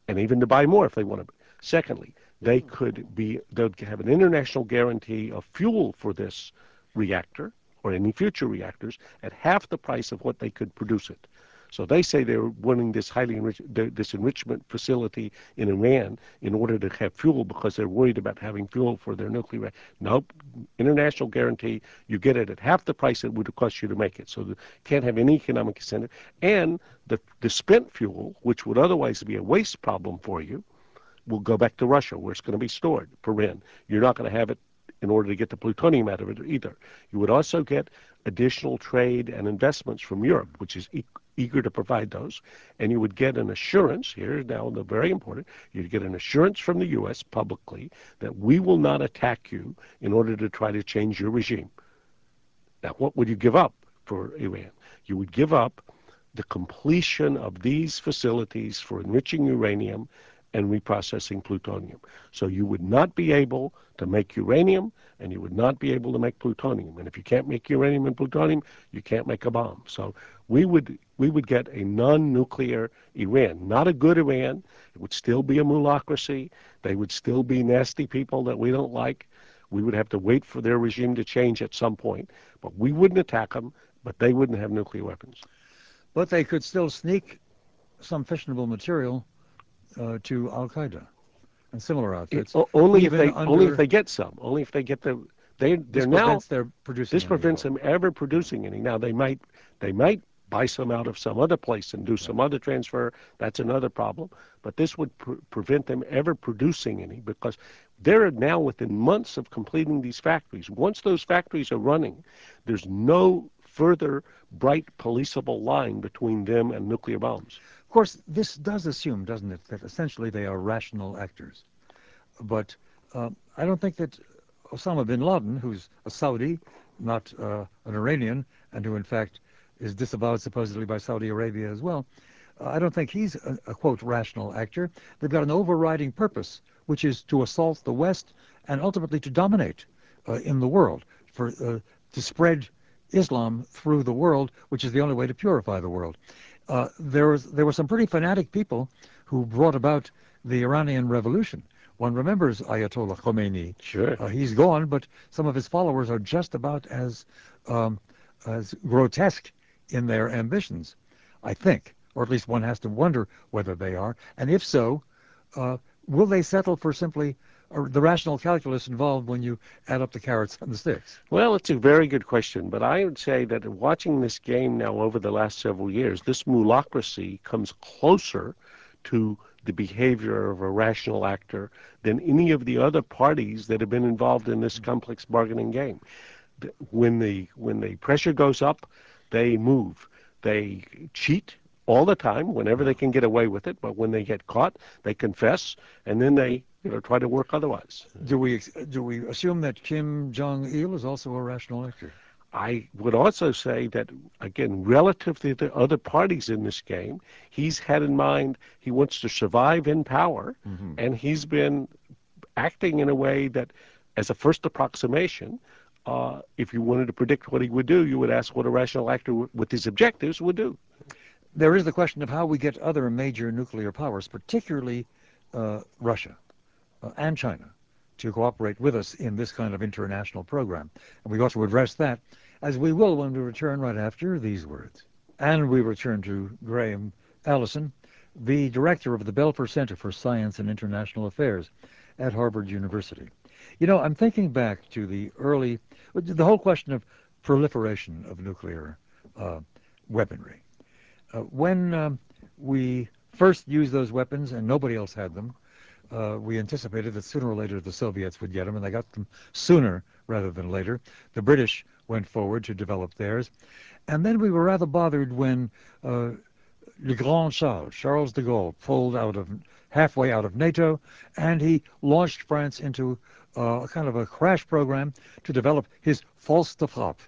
and even to buy more if they want to. Secondly, they could be they'd have an international guarantee of fuel for this reactor or any future reactors at half the price of what they could produce it. So they say they're wanting this highly enriched, this enrichment facility in Iran in order to have fuel because they're worried about having fuel for their nuclear. Nope, international guarantee. You get it at half the price it would cost you to make it. So you can't have any economic incentive. And the the spent fuel, which would otherwise be a waste problem for you, will go back to Russia where it's going to be stored Iran. You're not going to have it in order to get the plutonium out of it either. You would also get additional trade and investments from Europe, which is e- eager to provide those, and you would get an assurance here now the very important you'd get an assurance from the U.S. publicly that we will not attack you in order to try to change your regime. Now, what would you give up for Iran? You would give up the completion of these facilities for enriching uranium and reprocessing plutonium. So you would not be able to make uranium and you would not be able to make plutonium. And if you can't make uranium and plutonium, you can't make a bomb. So we would we would get a non-nuclear Iran, not a good Iran. It would still be a mullahcracy. They would still be nasty people that we don't like. We would have to wait for their regime to change at some point, but we wouldn't attack them. But they wouldn't have nuclear weapons. But they could still sneak some fissionable material Uh, to Al Qaeda and similar outfits. It, only if they only if they get some. Only if they get the they they're now their producing. this prevents them ever producing any. Now they might they might buy some out of some other place and do some other transfer. That's another problem. But this would pre- prevent them ever producing any because they're now within months of completing these factories. Once those factories are running, there's no further bright policeable line between them and nuclear bombs. Of course, this does assume, doesn't it, that essentially they are rational actors. But uh, I don't think that Osama bin Laden, who's a Saudi, not uh, an Iranian, and who in fact is disavowed supposedly by Saudi Arabia as well, uh, I don't think he's a, a quote rational actor. They've got an overriding purpose, which is to assault the West and ultimately to dominate uh, in the world, for uh, to spread Islam through the world, which is the only way to purify the world. Uh, there was there were some pretty fanatic people who brought about the Iranian Revolution. One remembers Ayatollah Khomeini. Sure. Uh, he's gone, but some of his followers are just about as um, as grotesque in their ambitions, I think, or at least one has to wonder whether they are. And if so, uh, will they settle for simply the rational calculus involved when you add up the carrots and the sticks? Well, it's a very good question, but I would say that watching this game now over the last several years, this mullahcracy comes closer to the behavior of a rational actor than any of the other parties that have been involved in this complex bargaining game. When the when the pressure goes up, they move. They cheat all the time whenever they can get away with it, but when they get caught, they confess and then they you know try to work otherwise. Do we do we assume that Kim Jong Il is also a rational actor? I would also say that, again, relative to the other parties in this game, he's had in mind he wants to survive in power, and he's been acting in a way that, as a first approximation, uh, if you wanted to predict what he would do, you would ask what a rational actor w- with his objectives would do. There is the question of how we get other major nuclear powers, particularly uh, Russia and China, to cooperate with us in this kind of international program. And we to address that, as we will when we return right after these words. And we return to Graham Allison, the director of the Belfer Center for Science and International Affairs at Harvard University. You know, I'm thinking back to the early, the whole question of proliferation of nuclear uh, weaponry. Uh, when um, we first used those weapons and nobody else had them, uh, we anticipated that sooner or later the Soviets would get them, and they got them sooner rather than later. The British went forward to develop theirs. And then we were rather bothered when uh, Le Grand Charles, Charles de Gaulle, pulled out of halfway out of NATO, and he launched France into uh, a kind of a crash program to develop his force de frappe,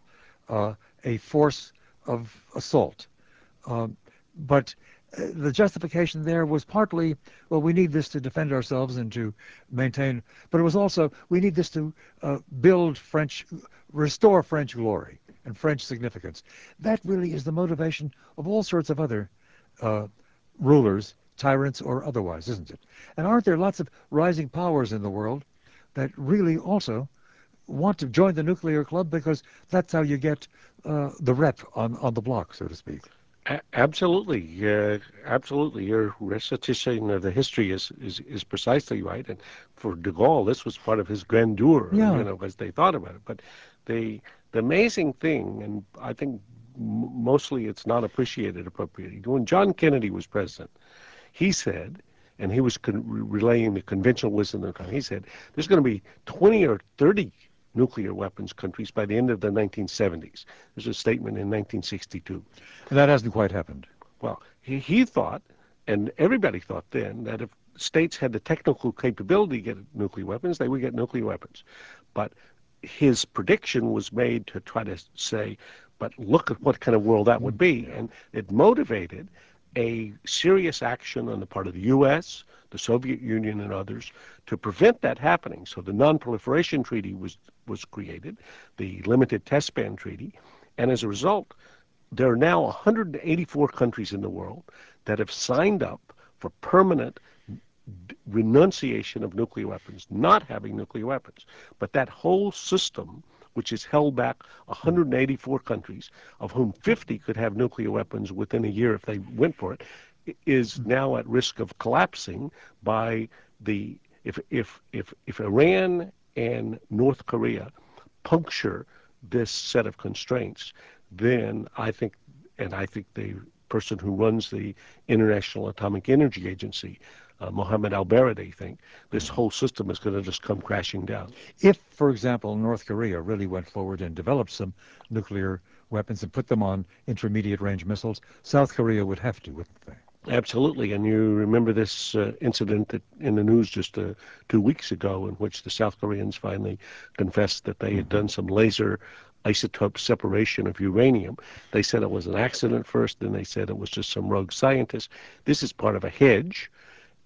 uh, a force of assault. Um, but the justification there was partly, well, we need this to defend ourselves and to maintain, but it was also, we need this to uh, build French, restore French glory and French significance. That really is the motivation of all sorts of other uh, rulers, tyrants or otherwise, isn't it? And aren't there lots of rising powers in the world that really also want to join the nuclear club because that's how you get uh, the rep on, on the block, so to speak? A- absolutely, uh, absolutely. Your recitation of the history is, is, is precisely right. And for De Gaulle, this was part of his grandeur, Yeah. you know, as they thought about it. But the the amazing thing, and I think m- mostly it's not appreciated appropriately. When John Kennedy was president, he said, and he was con- relaying the conventional wisdom of the time. He said, "There's going to be 20 or 30 nuclear weapons countries by the end of the 1970s." There's a statement in 1962. And that hasn't quite happened. Well, he, he thought, and everybody thought then, that if states had the technical capability to get nuclear weapons, they would get nuclear weapons. But his prediction was made to try to say, but look at what kind of world that would be. And it motivated a serious action on the part of the U.S., the Soviet Union, and others to prevent that happening. So the Non-Proliferation Treaty was, was created, the Limited Test Ban Treaty, and as a result, there are now 184 countries in the world that have signed up for permanent renunciation of nuclear weapons, not having nuclear weapons. But that whole system, which has held back 184 countries, of whom 50 could have nuclear weapons within a year if they went for it, is now at risk of collapsing by the if if if if Iran and North Korea puncture this set of constraints, then I think, and I think the person who runs the International Atomic Energy Agency, uh, Mohammed ElBaradei, think this whole system is going to just come crashing down. If, for example, North Korea really went forward and developed some nuclear weapons and put them on intermediate range missiles, South Korea would have to, wouldn't they? Absolutely, and you remember this uh, incident that in the news just uh, two weeks ago, in which the South Koreans finally confessed that they had done some laser isotope separation of uranium. They said it was an accident first, then they said it was just some rogue scientist. This is part of a hedge.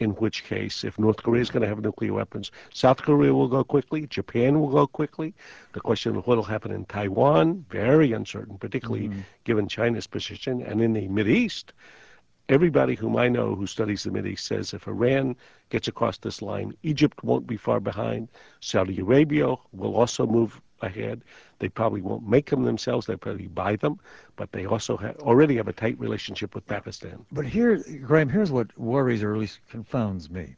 In which case, if North Korea is going to have nuclear weapons, South Korea will go quickly, Japan will go quickly. The question of what will happen in Taiwan, very uncertain, particularly given China's position. And in the Mid East, everybody whom I know who studies the Mideast says if Iran gets across this line, Egypt won't be far behind. Saudi Arabia will also move ahead. They probably won't make them themselves. they'll probably buy them, but they also already have a tight relationship with Pakistan. But here, Graham, here's what worries or at least confounds me.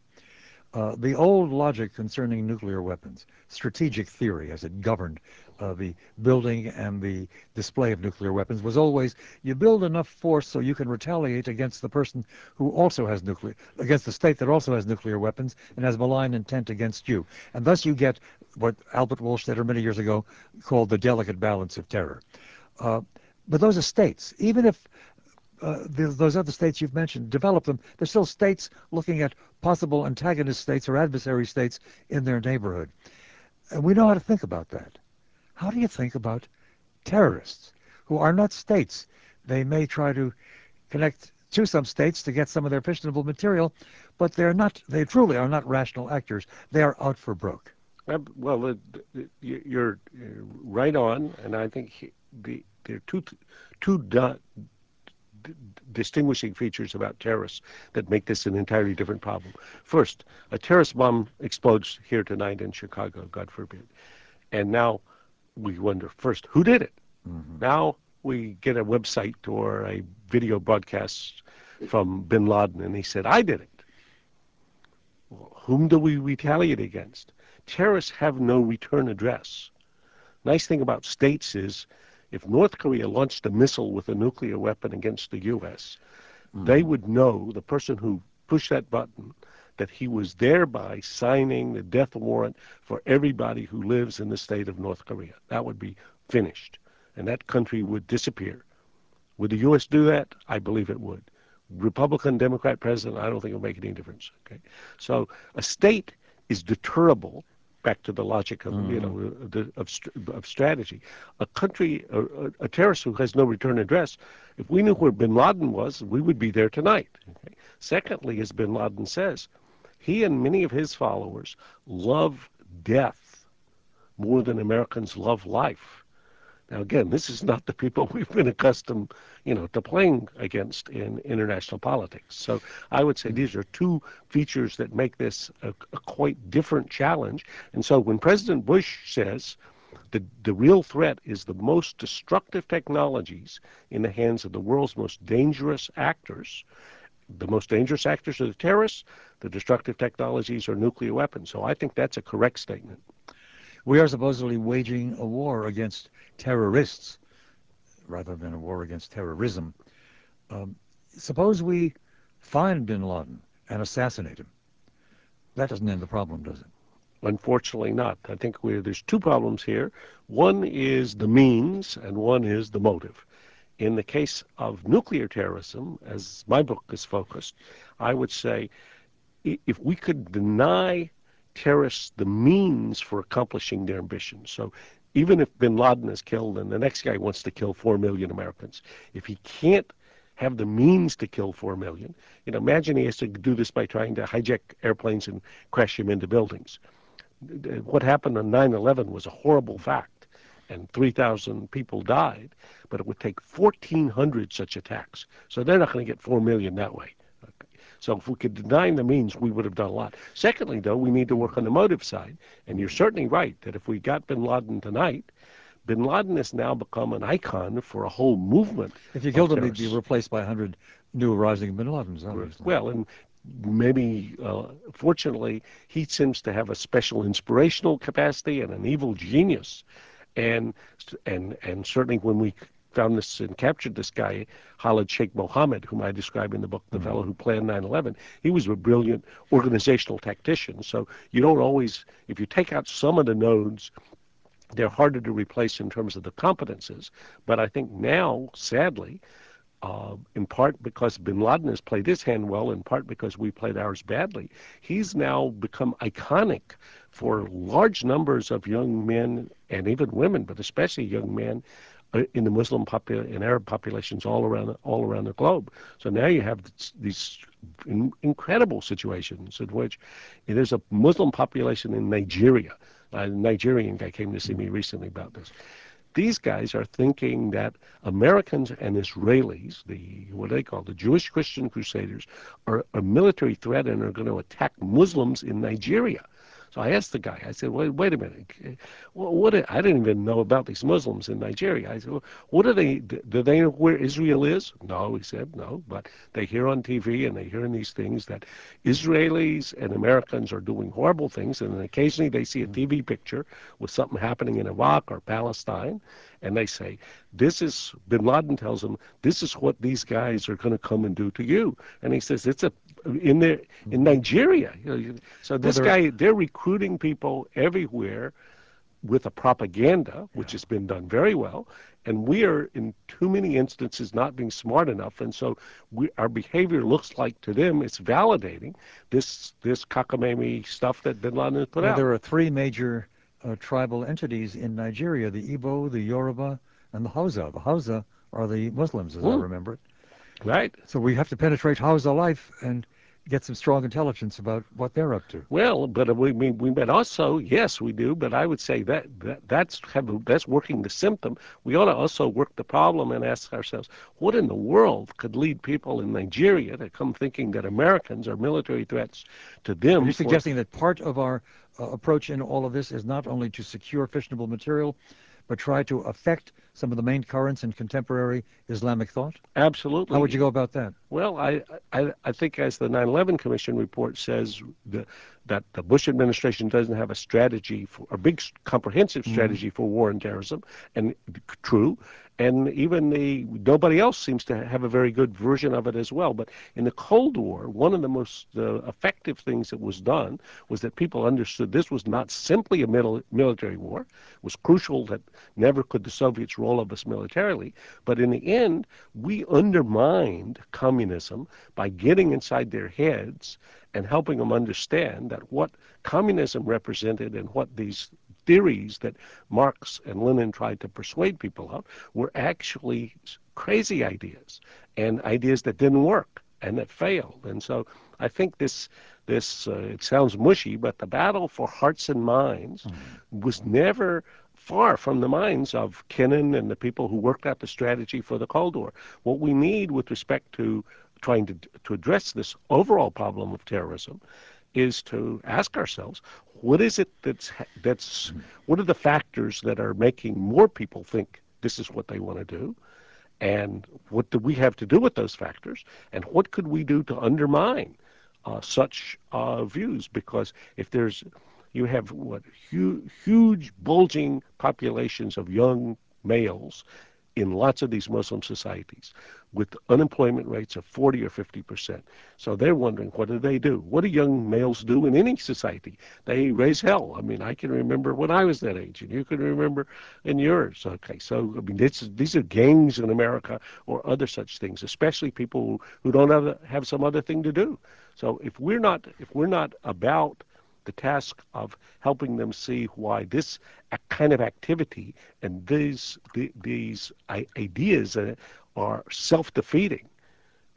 Uh, the old logic concerning nuclear weapons, strategic theory as it governed uh, the building and the display of nuclear weapons, was always you build enough force so you can retaliate against the person who also has nuclear, against the state that also has nuclear weapons and has malign intent against you. And thus you get what Albert Wohlstetter many years ago called the delicate balance of terror. Uh, but those are states. Even if uh, those other states you've mentioned develop them, they're still states looking at possible antagonist states or adversary states in their neighborhood. And we know how to think about that. How do you think about terrorists who are not states? They may try to connect to some states to get some of their fissionable material, but they're not, they truly are not rational actors. They are out for broke. Well, uh, y- you're uh, right on, and I think he- the, there are two, two d- distinguishing features about terrorists that make this an entirely different problem. First, a terrorist bomb explodes here tonight in Chicago, God forbid. And now we wonder first, who did it? Mm-hmm. Now we get a website or a video broadcast from bin Laden, and he said, I did it. Well, whom do we retaliate against? Terrorists have no return address. Nice thing about states is if North Korea launched a missile with a nuclear weapon against the U.S., hmm. they would know, the person who pushed that button, that he was thereby signing the death warrant for everybody who lives in the state of North Korea. That would be finished, and that country would disappear. Would the U.S. do that? I believe it would. Republican, Democrat president, I don't think it'll make any difference. Okay, so a state is deterrable. Back to the logic of you know of, the, of, of strategy. A country, a, a- a terrorist who has no return address. If we knew where Bin Laden was, we would be there tonight. Okay? Secondly, as Bin Laden says, he and many of his followers love death more than Americans love life. Now, again, this is not the people we've been accustomed, you know, to playing against in international politics. So I would say these are two features that make this a, a quite different challenge. And so when President Bush says the, the real threat is the most destructive technologies in the hands of the world's most dangerous actors. The most dangerous actors are the terrorists. The destructive technologies are nuclear weapons. So I think that's a correct statement. We are supposedly waging a war against terrorists rather than a war against terrorism. Um, suppose we find bin Laden and assassinate him. That doesn't end the problem, does it? Unfortunately not. I think there's two problems here. One is the means and one is the motive. In the case of nuclear terrorism, as my book is focused, I would say if we could deny terrorists the means for accomplishing their ambition. So even if bin Laden is killed and the next guy wants to kill 4 million Americans, if he can't have the means to kill 4 million, you know, imagine he has to do this by trying to hijack airplanes and crash them into buildings. What happened on 9 11 was a horrible fact, and 3,000 people died, but it would take 1,400 such attacks. So they're not going to get 4 million that way. So if we could deny the means, we would have done a lot. Secondly, though, we need to work on the motive side. And you're certainly right that if we got bin Laden tonight, bin Laden has now become an icon for a whole movement. If you killed him, he'd be replaced by 100 new rising bin Ladens, obviously. Well, and maybe, uh, fortunately, he seems to have a special inspirational capacity and an evil genius. And, and, and certainly when we found this and captured this guy, Khalid Sheikh Mohammed, whom I describe in the book, the mm-hmm. fellow who planned 9 11. He was a brilliant organizational tactician. So you don't always, if you take out some of the nodes, they're harder to replace in terms of the competences. But I think now, sadly, uh, in part because bin Laden has played his hand well, in part because we played ours badly, he's now become iconic for large numbers of young men and even women, but especially young men in the Muslim popul- and Arab populations all around all around the globe. So now you have these incredible situations in which there's a Muslim population in Nigeria. A Nigerian guy came to see me recently about this. These guys are thinking that Americans and Israelis, the what they call the Jewish Christian Crusaders, are a military threat and are going to attack Muslims in Nigeria. So I asked the guy, I said, wait, wait a minute. What, I didn't even know about these Muslims in Nigeria. I said, well, what do they, do they know where Israel is? No, he said, no. But they hear on TV and they hear in these things that Israelis and Americans are doing horrible things. And then occasionally they see a TV picture with something happening in Iraq or Palestine. And they say, this is, bin Laden tells them, this is what these guys are going to come and do to you. And he says, it's a in the in Nigeria. You know, so this well, guy, they're recruiting people everywhere with a propaganda, which yeah. has been done very well, and we are in too many instances not being smart enough, and so we, our behavior looks like to them it's validating this this cockamamie stuff that Bin Laden has put well, out. There are three major uh, tribal entities in Nigeria: the Igbo, the Yoruba, and the Hausa. The Hausa are the Muslims, as I remember it. Right. So we have to penetrate Hausa life and get some strong intelligence about what they're up to. Well, but we we, we but also yes, we do. But I would say that, that that's have, that's working the symptom. We ought to also work the problem and ask ourselves, what in the world could lead people in Nigeria to come thinking that Americans are military threats to them? You're suggesting that part of our uh, approach in all of this is not only to secure fissionable material, but try to affect some of the main currents in contemporary Islamic thought? Absolutely. How would you go about that? Well, I, I, I think as the 9/11 Commission report says, the, that the Bush administration doesn't have a strategy for a big comprehensive mm-hmm. strategy mm-hmm. for war and terrorism, and true, and even the nobody else seems to have a very good version of it as well. But in the Cold War, one of the most uh, effective things that was done was that people understood this was not simply a mil- military war. It was crucial that never could the Soviets roll up us militarily, but in the end, we undermined communism by getting inside their heads and helping them understand that what communism represented and what these theories that Marx and Lenin tried to persuade people of were actually crazy ideas and ideas that didn't work and that failed. And so I think this this uh, it sounds mushy, but the battle for hearts and minds mm-hmm. was never far from the minds of Kennan and the people who worked out the strategy for the Cold War. What we need with respect to trying to to address this overall problem of terrorism is to ask ourselves what is it that's that's what are the factors that are making more people think this is what they want to do? And what do we have to do with those factors? And what could we do to undermine uh, such uh, views? Because if there's you have what hu- huge bulging populations of young males in lots of these Muslim societies with unemployment rates of 40 or 50 percent. So they're wondering, what do they do? What do young males do in any society? They raise hell. I mean, I can remember when I was that age, and you can remember in yours. Okay, so I mean, this, these are gangs in America or other such things, especially people who don't have, have some other thing to do. So if we're not if we're not about the task of helping them see why this kind of activity and these these ideas uh, are self-defeating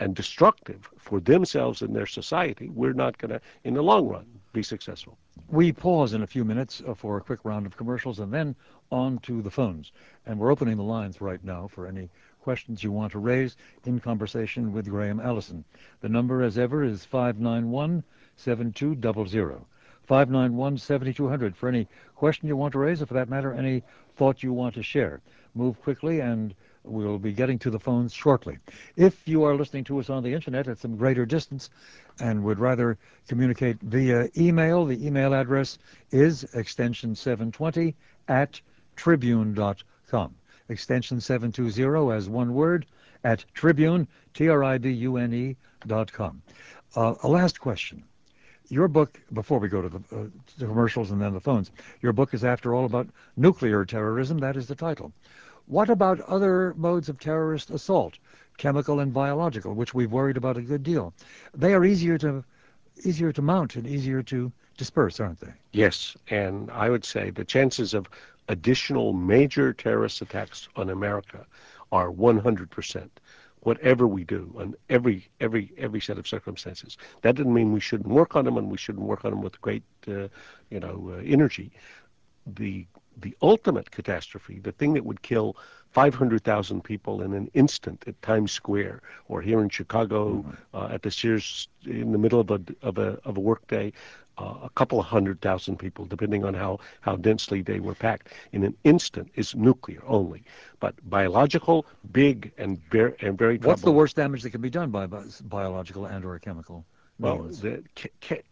and destructive for themselves and their society, we're not going to, in the long run, be successful. We pause in a few minutes uh, for a quick round of commercials and then on to the phones. And we're opening the lines right now for any questions you want to raise in conversation with Graham Allison. The number, as ever, is 591 7200. 591 7200 for any question you want to raise, or for that matter, any thought you want to share. Move quickly, and we'll be getting to the phones shortly. If you are listening to us on the internet at some greater distance and would rather communicate via email, the email address is extension 720 at tribune.com. Extension 720 as one word at tribune, T-R-I-B-U-N-E dot com. Uh, a last question your book, before we go to the, uh, the, commercials and then the phones, your book is, after all, about nuclear terrorism. That is the title. What about other modes of terrorist assault, chemical and biological, which we've worried about a good deal? They are easier to easier to mount and easier to disperse, aren't they? Yes, and I would say the chances of additional major terrorist attacks on America are 100 percent whatever we do on every every every set of circumstances. That doesn't mean we shouldn't work on them and we shouldn't work on them with great uh, you know uh, energy. The the ultimate catastrophe, the thing that would kill 500,000 people in an instant at Times Square or here in Chicago mm-hmm. uh, at the Sears in the middle of a of a of a workday, uh, a couple of hundred thousand people, depending on how, how densely they were packed, in an instant is nuclear only. But biological, big and, ver- and very What's the worst damage that can be done by biological and or chemical? Well, the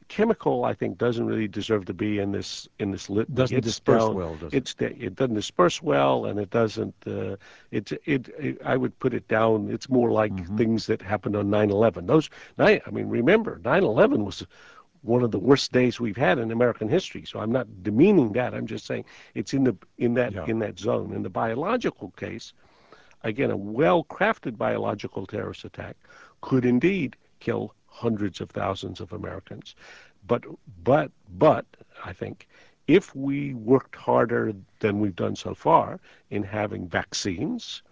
chemical, I think, doesn't really deserve to be in this in this lit. Doesn't it's disperse down, well, does it? it doesn't disperse well, and it doesn't. Uh, it, it, it I would put it down. It's more like mm-hmm. things that happened on 9/11. Those, I mean, remember, 9/11 was one of the worst days we've had in American history. So I'm not demeaning that. I'm just saying it's in the in that yeah. in that zone. In the biological case, again, a well-crafted biological terrorist attack could indeed kill hundreds of thousands of Americans. But but but I think if we worked harder than we've done so far in having vaccines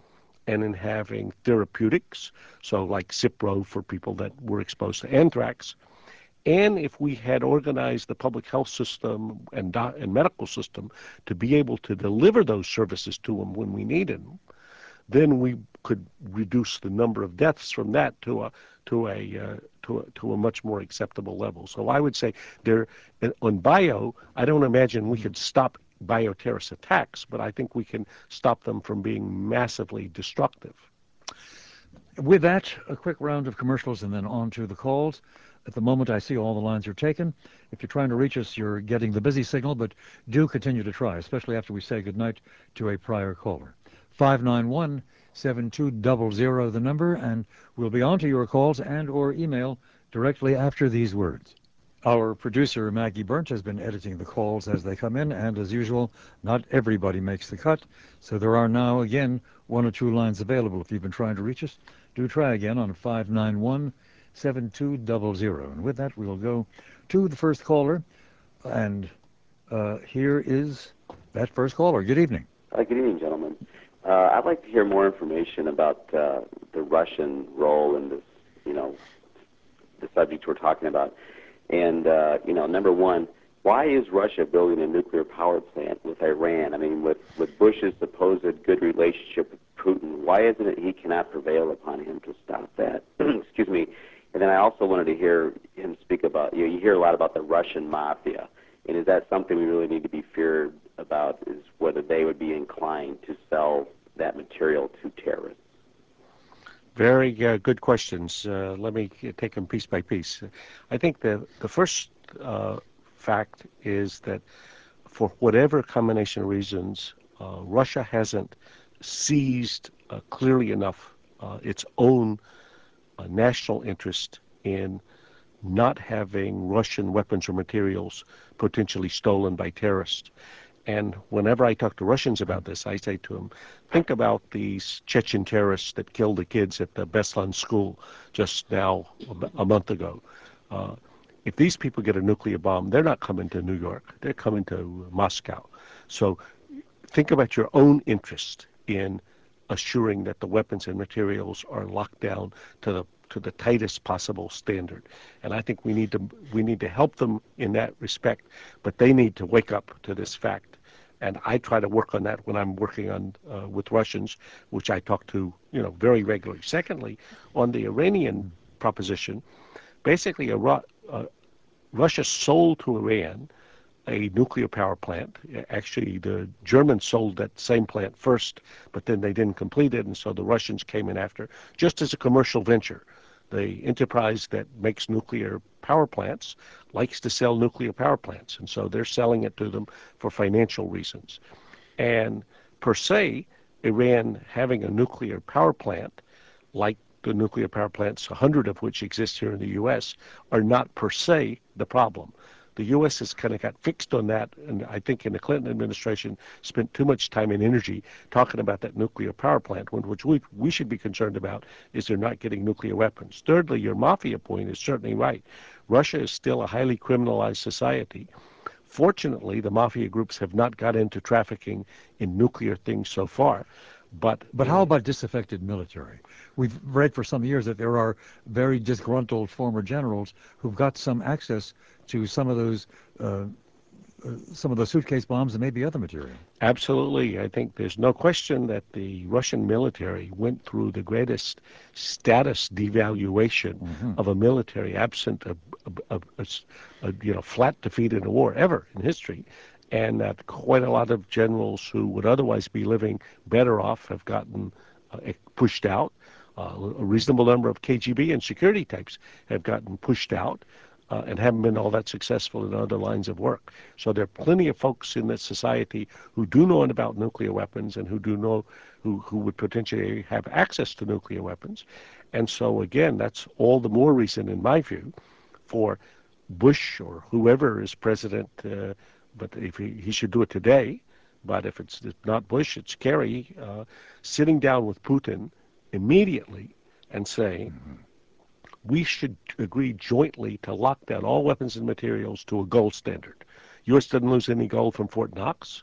and in having therapeutics, so like Cipro for people that were exposed to anthrax, and if we had organized the public health system and, and medical system to be able to deliver those services to them when we needed them, then we could reduce the number of deaths from that to a to a uh, to a, to a much more acceptable level. So I would say there on bio, I don't imagine we could stop bioterrorist attacks, but I think we can stop them from being massively destructive. With that, a quick round of commercials and then on to the calls. At the moment, I see all the lines are taken. If you're trying to reach us, you're getting the busy signal, but do continue to try, especially after we say goodnight to a prior caller. 591 7200, the number, and we'll be on to your calls and or email directly after these words. Our producer, Maggie Burnt, has been editing the calls as they come in, and as usual, not everybody makes the cut, so there are now, again, one or two lines available. If you've been trying to reach us, do try again on 591 7200. And with that, we will go to the first caller. And uh, here is that first caller. Good evening. Uh, good evening, gentlemen. Uh, I'd like to hear more information about uh, the Russian role in this, you know, the subject we're talking about. And, uh, you know, number one, why is Russia building a nuclear power plant with Iran? I mean, with, with Bush's supposed good relationship with Putin, why isn't it he cannot prevail upon him to stop that? Excuse me. And then I also wanted to hear him speak about you. Know, you hear a lot about the Russian mafia, And is that something we really need to be feared about? Is whether they would be inclined to sell that material to terrorists? Very uh, good questions. Uh, let me take them piece by piece. I think the the first uh, fact is that for whatever combination of reasons, uh, Russia hasn't seized uh, clearly enough uh, its own national interest in not having Russian weapons or materials potentially stolen by terrorists. And whenever I talk to Russians about this, I say to them, think about these Chechen terrorists that killed the kids at the Beslan school just now a month ago. Uh, if these people get a nuclear bomb, they're not coming to New York. They're coming to Moscow. So think about your own interest in assuring that the weapons and materials are locked down to the to the tightest possible standard. And I think we need to we need to help them in that respect, but they need to wake up to this fact. And I try to work on that when I'm working on uh, with Russians, which I talk to you know very regularly. Secondly, on the Iranian proposition, basically uh, Russia sold to Iran a nuclear power plant. Actually, the Germans sold that same plant first, but then they didn't complete it, and so the Russians came in after, just as a commercial venture. The enterprise that makes nuclear power plants likes to sell nuclear power plants, and so they're selling it to them for financial reasons. And per se, Iran having a nuclear power plant, like the nuclear power plants, a hundred of which exist here in the U.S., are not per se the problem the U.S. has kind of got fixed on that, and I think in the Clinton administration spent too much time and energy talking about that nuclear power plant, which we, we should be concerned about is they're not getting nuclear weapons. Thirdly, your mafia point is certainly right. Russia is still a highly criminalized society. Fortunately, the mafia groups have not got into trafficking in nuclear things so far. But but how about disaffected military? We've read for some years that there are very disgruntled former generals who've got some access to some of those uh, uh, some of those suitcase bombs and maybe other material. Absolutely. I think there's no question that the Russian military went through the greatest status devaluation mm-hmm. of a military absent a, a, a, a, you know flat defeat in a war ever in history and that quite a lot of generals who would otherwise be living better off have gotten uh, pushed out. Uh, a reasonable number of KGB and security types have gotten pushed out and haven't been all that successful in other lines of work. So there are plenty of folks in this society who do know about nuclear weapons and who do know who, who would potentially have access to nuclear weapons. And so again, that's all the more reason, in my view, for Bush or whoever is president uh, but if he, he should do it today. But if it's not Bush, it's Kerry uh, sitting down with Putin immediately and saying, mm-hmm. We should agree jointly to lock down all weapons and materials to a gold standard. U.S. doesn't lose any gold from Fort Knox.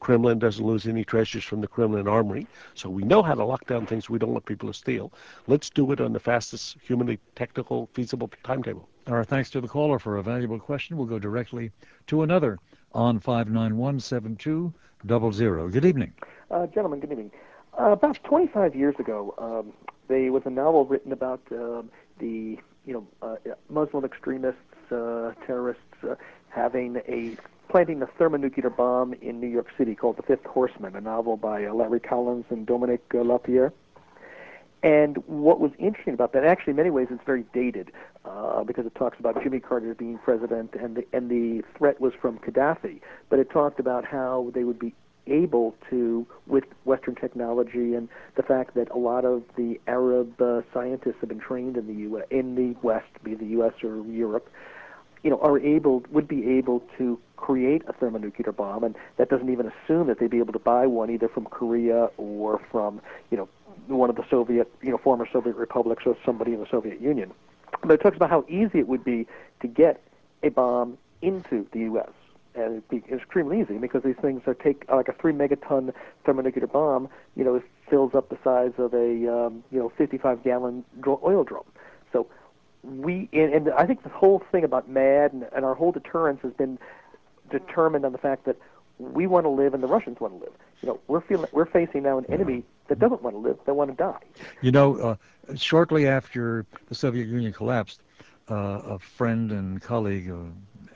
Kremlin doesn't lose any treasures from the Kremlin armory. So we know how to lock down things we don't want people to steal. Let's do it on the fastest humanly technical feasible timetable. Our thanks to the caller for a valuable question. We'll go directly to another on 591-7200. Good evening. Uh, gentlemen, good evening. Uh, about 25 years ago, um, there was a novel written about uh, the you know uh, Muslim extremists, uh, terrorists uh, having a planting a thermonuclear bomb in New York City called The Fifth Horseman, a novel by Larry Collins and Dominique Lapierre. And what was interesting about that, actually, in many ways, it's very dated uh, because it talks about Jimmy Carter being president, and the and the threat was from Gaddafi. But it talked about how they would be able to, with Western technology and the fact that a lot of the Arab uh, scientists have been trained in the U. in the West, be the U.S. or Europe, you know, are able would be able to create a thermonuclear bomb, and that doesn't even assume that they'd be able to buy one either from Korea or from you know one of the Soviet, you know, former Soviet republics or somebody in the Soviet Union. But it talks about how easy it would be to get a bomb into the U.S. And it'd be extremely easy because these things are take like a three megaton thermonuclear bomb. You know, it fills up the size of a um, you know 55 gallon oil drum. So we and, and I think the whole thing about MAD and, and our whole deterrence has been determined on the fact that we want to live and the Russians want to live. You know, we're feeling we're facing now an enemy that doesn't want to live; they want to die. You know, uh, shortly after the Soviet Union collapsed, uh, a friend and colleague, uh,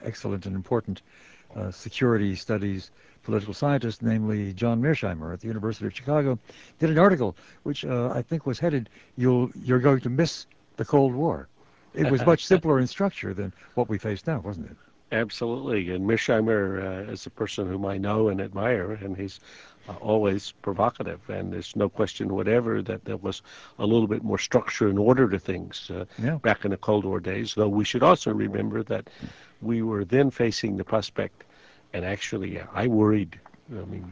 excellent and important uh, security studies political scientist, namely John Mearsheimer at the University of Chicago, did an article which uh, I think was headed, You'll, You're Going to Miss the Cold War. It was much simpler in structure than what we face now, wasn't it? Absolutely. And Mearsheimer uh, is a person whom I know and admire, and he's uh, always provocative. And there's no question whatever that there was a little bit more structure and order to things uh, yeah. back in the Cold War days. Though we should also remember that we were then facing the prospect, and actually I worried I mean,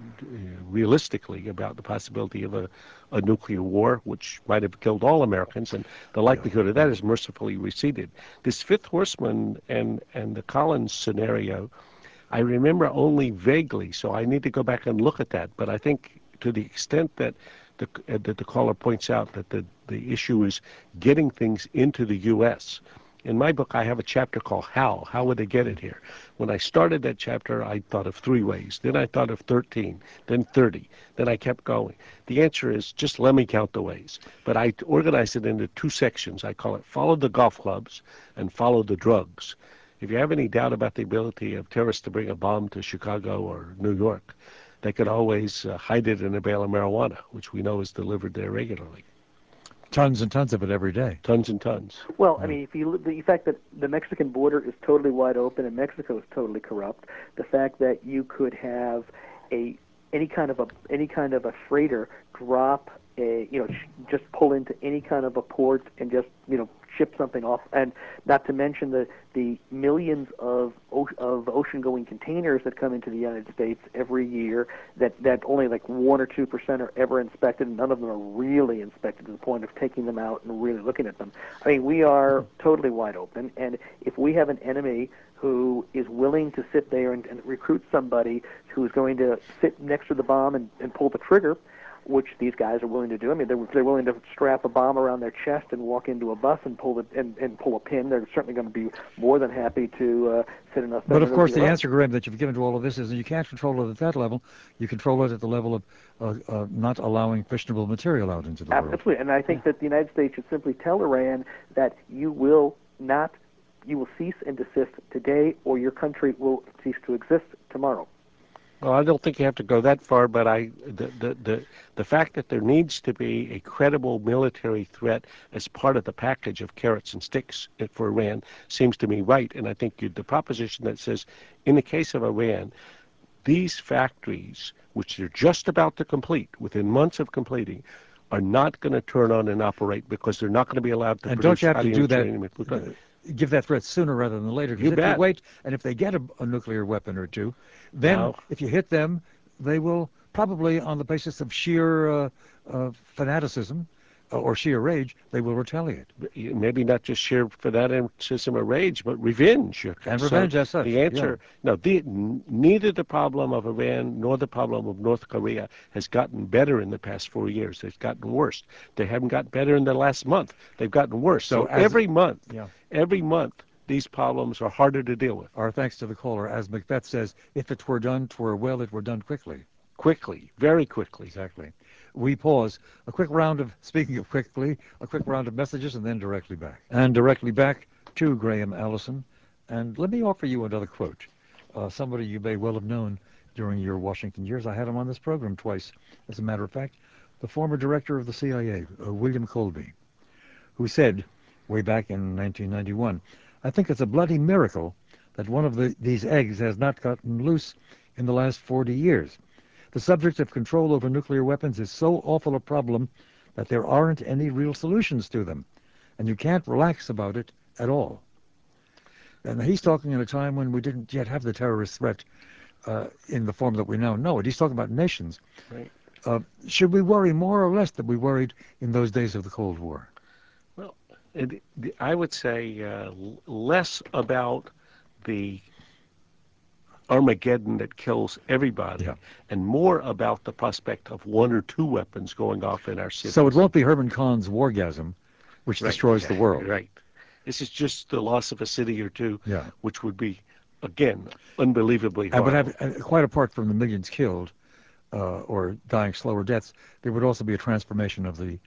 realistically, about the possibility of a, a nuclear war, which might have killed all Americans, and the likelihood of that has mercifully receded. This fifth horseman and, and the Collins scenario, I remember only vaguely, so I need to go back and look at that. But I think to the extent that the, uh, that the caller points out that the, the issue is getting things into the U.S., in my book, I have a chapter called How. How would they get it here? When I started that chapter, I thought of three ways. Then I thought of 13, then 30. Then I kept going. The answer is just let me count the ways. But I organized it into two sections. I call it Follow the Golf Clubs and Follow the Drugs. If you have any doubt about the ability of terrorists to bring a bomb to Chicago or New York, they could always uh, hide it in a bale of marijuana, which we know is delivered there regularly. Tons and tons of it every day. Tons and tons. Well, I mean, if you the fact that the Mexican border is totally wide open and Mexico is totally corrupt, the fact that you could have a any kind of a any kind of a freighter drop a you know just pull into any kind of a port and just you know ship something off, and not to mention the the millions of of ocean going containers that come into the United States every year that that only like one or two percent are ever inspected, and none of them are really inspected to the point of taking them out and really looking at them. I mean, we are totally wide open, and if we have an enemy who is willing to sit there and, and recruit somebody who's going to sit next to the bomb and, and pull the trigger, which these guys are willing to do. I mean, they're, they're willing to strap a bomb around their chest and walk into a bus and pull the and, and pull a pin. They're certainly going to be more than happy to uh, sit in a. But of course, the answer, Graham, that you've given to all of this is that you can't control it at that level. You control it at the level of uh, uh, not allowing fissionable material out into the Absolutely. world. Absolutely, and I think that the United States should simply tell Iran that you will not, you will cease and desist today, or your country will cease to exist tomorrow. Well, I don't think you have to go that far, but I the, the the the fact that there needs to be a credible military threat as part of the package of carrots and sticks for Iran seems to me right, and I think you, the proposition that says, in the case of Iran, these factories, which they're just about to complete, within months of completing, are not going to turn on and operate because they're not going to be allowed to and produce don't you have to do that give that threat sooner rather than later. Because if bet. you wait, and if they get a, a nuclear weapon or two, then wow. if you hit them, they will probably, on the basis of sheer uh, uh, fanaticism, Uh, or sheer rage, they will retaliate. Maybe not just sheer fanaticism or rage, but revenge. And so revenge, as such. The answer, yeah. no, the, neither the problem of Iran nor the problem of North Korea has gotten better in the past four years. They've gotten worse. They haven't got better in the last month. They've gotten worse. So, so every month, yeah. every month, these problems are harder to deal with. Our thanks to the caller. As Macbeth says, if it were done, twere well, it were done quickly. Quickly, very quickly. Exactly we pause. A quick round of, speaking of quickly, a quick round of messages and then directly back. And directly back to Graham Allison. And let me offer you another quote. Uh, somebody you may well have known during your Washington years. I had him on this program twice, as a matter of fact. The former director of the CIA, uh, William Colby, who said, way back in 1991, I think it's a bloody miracle that one of the, these eggs has not gotten loose in the last 40 years. The subject of control over nuclear weapons is so awful a problem that there aren't any real solutions to them. And you can't relax about it at all. And he's talking at a time when we didn't yet have the terrorist threat uh, in the form that we now know it. He's talking about nations. Right. Uh, should we worry more or less than we worried in those days of the Cold War? Well, it, I would say uh, less about the Armageddon that kills everybody, yeah. and more about the prospect of one or two weapons going off in our city. So it won't be Herman Kahn's wargasm, which right. destroys the world. Right. This is just the loss of a city or two, yeah. which would be, again, unbelievably and would have, uh, quite apart from the millions killed uh, or dying slower deaths, there would also be a transformation of the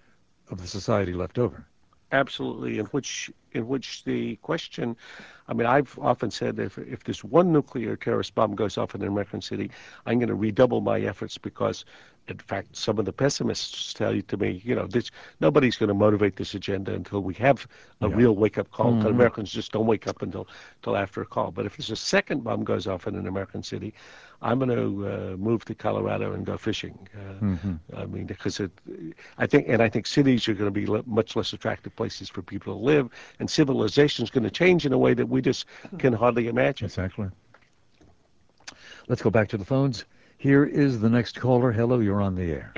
of the society left over. Absolutely, in which in which the question, I mean, I've often said if if this one nuclear terrorist bomb goes off in an American city, I'm going to redouble my efforts because, in fact, some of the pessimists tell you to me, you know, this nobody's going to motivate this agenda until we have a Yeah. real wake up call. Mhm. Americans just don't wake up until until after a call. But if there's a second bomb goes off in an American city, I'm going to uh, move to Colorado and go fishing. Uh, Mhm. I mean, because it, I think, and I think cities are going to be le- much less attractive places for people to live, and civilization is going to change in a way that we just can hardly imagine. Exactly. Let's go back to the phones. Here is the next caller. Hello, you're on the air.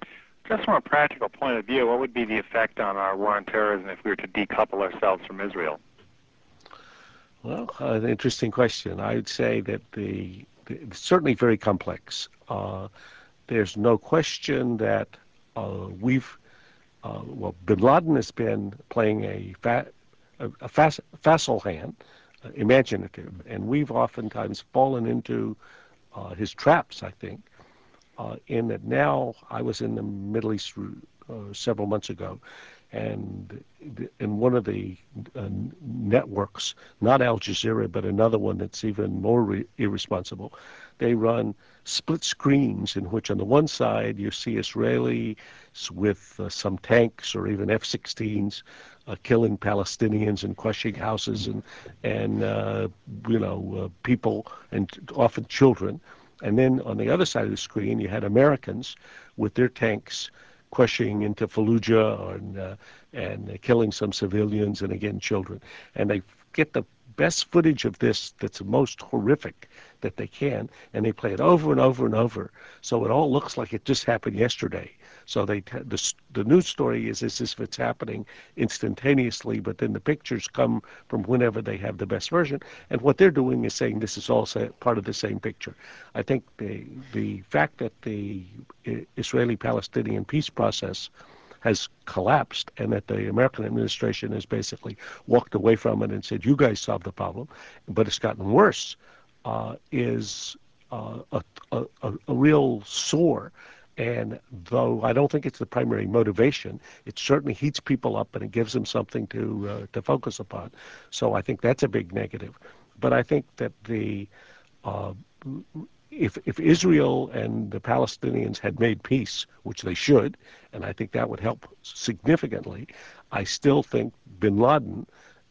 Just from a practical point of view, what would be the effect on our war on terrorism if we were to decouple ourselves from Israel? Well, uh, an interesting question. I would say that the, the it's certainly very complex. Uh, there's no question that uh, we've uh, well, Bin Laden has been playing a fa- a, a fac- facile hand, uh, imaginative, and we've oftentimes fallen into uh, his traps. I think. Uh, in that now, I was in the Middle East several months ago, and in one of the uh, networks, not Al Jazeera, but another one that's even more re- irresponsible, they run split screens in which on the one side you see Israelis with uh, some tanks or even F-16s uh, killing Palestinians and crushing houses and and uh, you know uh, people and often children, and then on the other side of the screen you had Americans with their tanks crushing into Fallujah and uh, and killing some civilians and again children, and they get the best footage of this that's the most horrific that they can, and they play it over and over and over, so it all looks like it just happened yesterday. So they the the news story is as if it's happening instantaneously, but then the pictures come from whenever they have the best version, and what they're doing is saying this is all part of the same picture. I think the the fact that the Israeli-Palestinian peace process has collapsed and that the American administration has basically walked away from it and said, you guys solved the problem, but it's gotten worse, uh, is uh, a, a, a real sore. And though I don't think it's the primary motivation, it certainly heats people up and it gives them something to uh, to focus upon. So I think that's a big negative. But I think that the uh, if if Israel and the Palestinians had made peace, which they should, and I think that would help significantly, I still think Bin Laden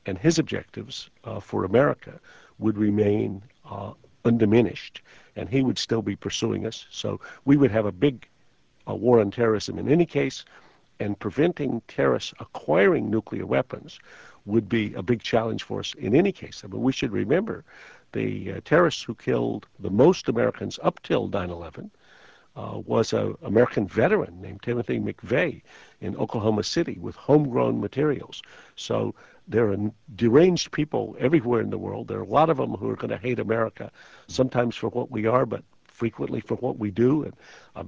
and his objectives uh, for America would remain uh, undiminished, and he would still be pursuing us. So we would have a big uh, war on terrorism in any case, and preventing terrorists acquiring nuclear weapons would be a big challenge for us in any case. I mean, we should remember the uh, terrorists who killed the most Americans up till 9/11 uh, Uh, was an American veteran named Timothy McVeigh in Oklahoma City with homegrown materials. So there are deranged people everywhere in the world. There are a lot of them who are going to hate America, sometimes for what we are, but frequently for what we do. And a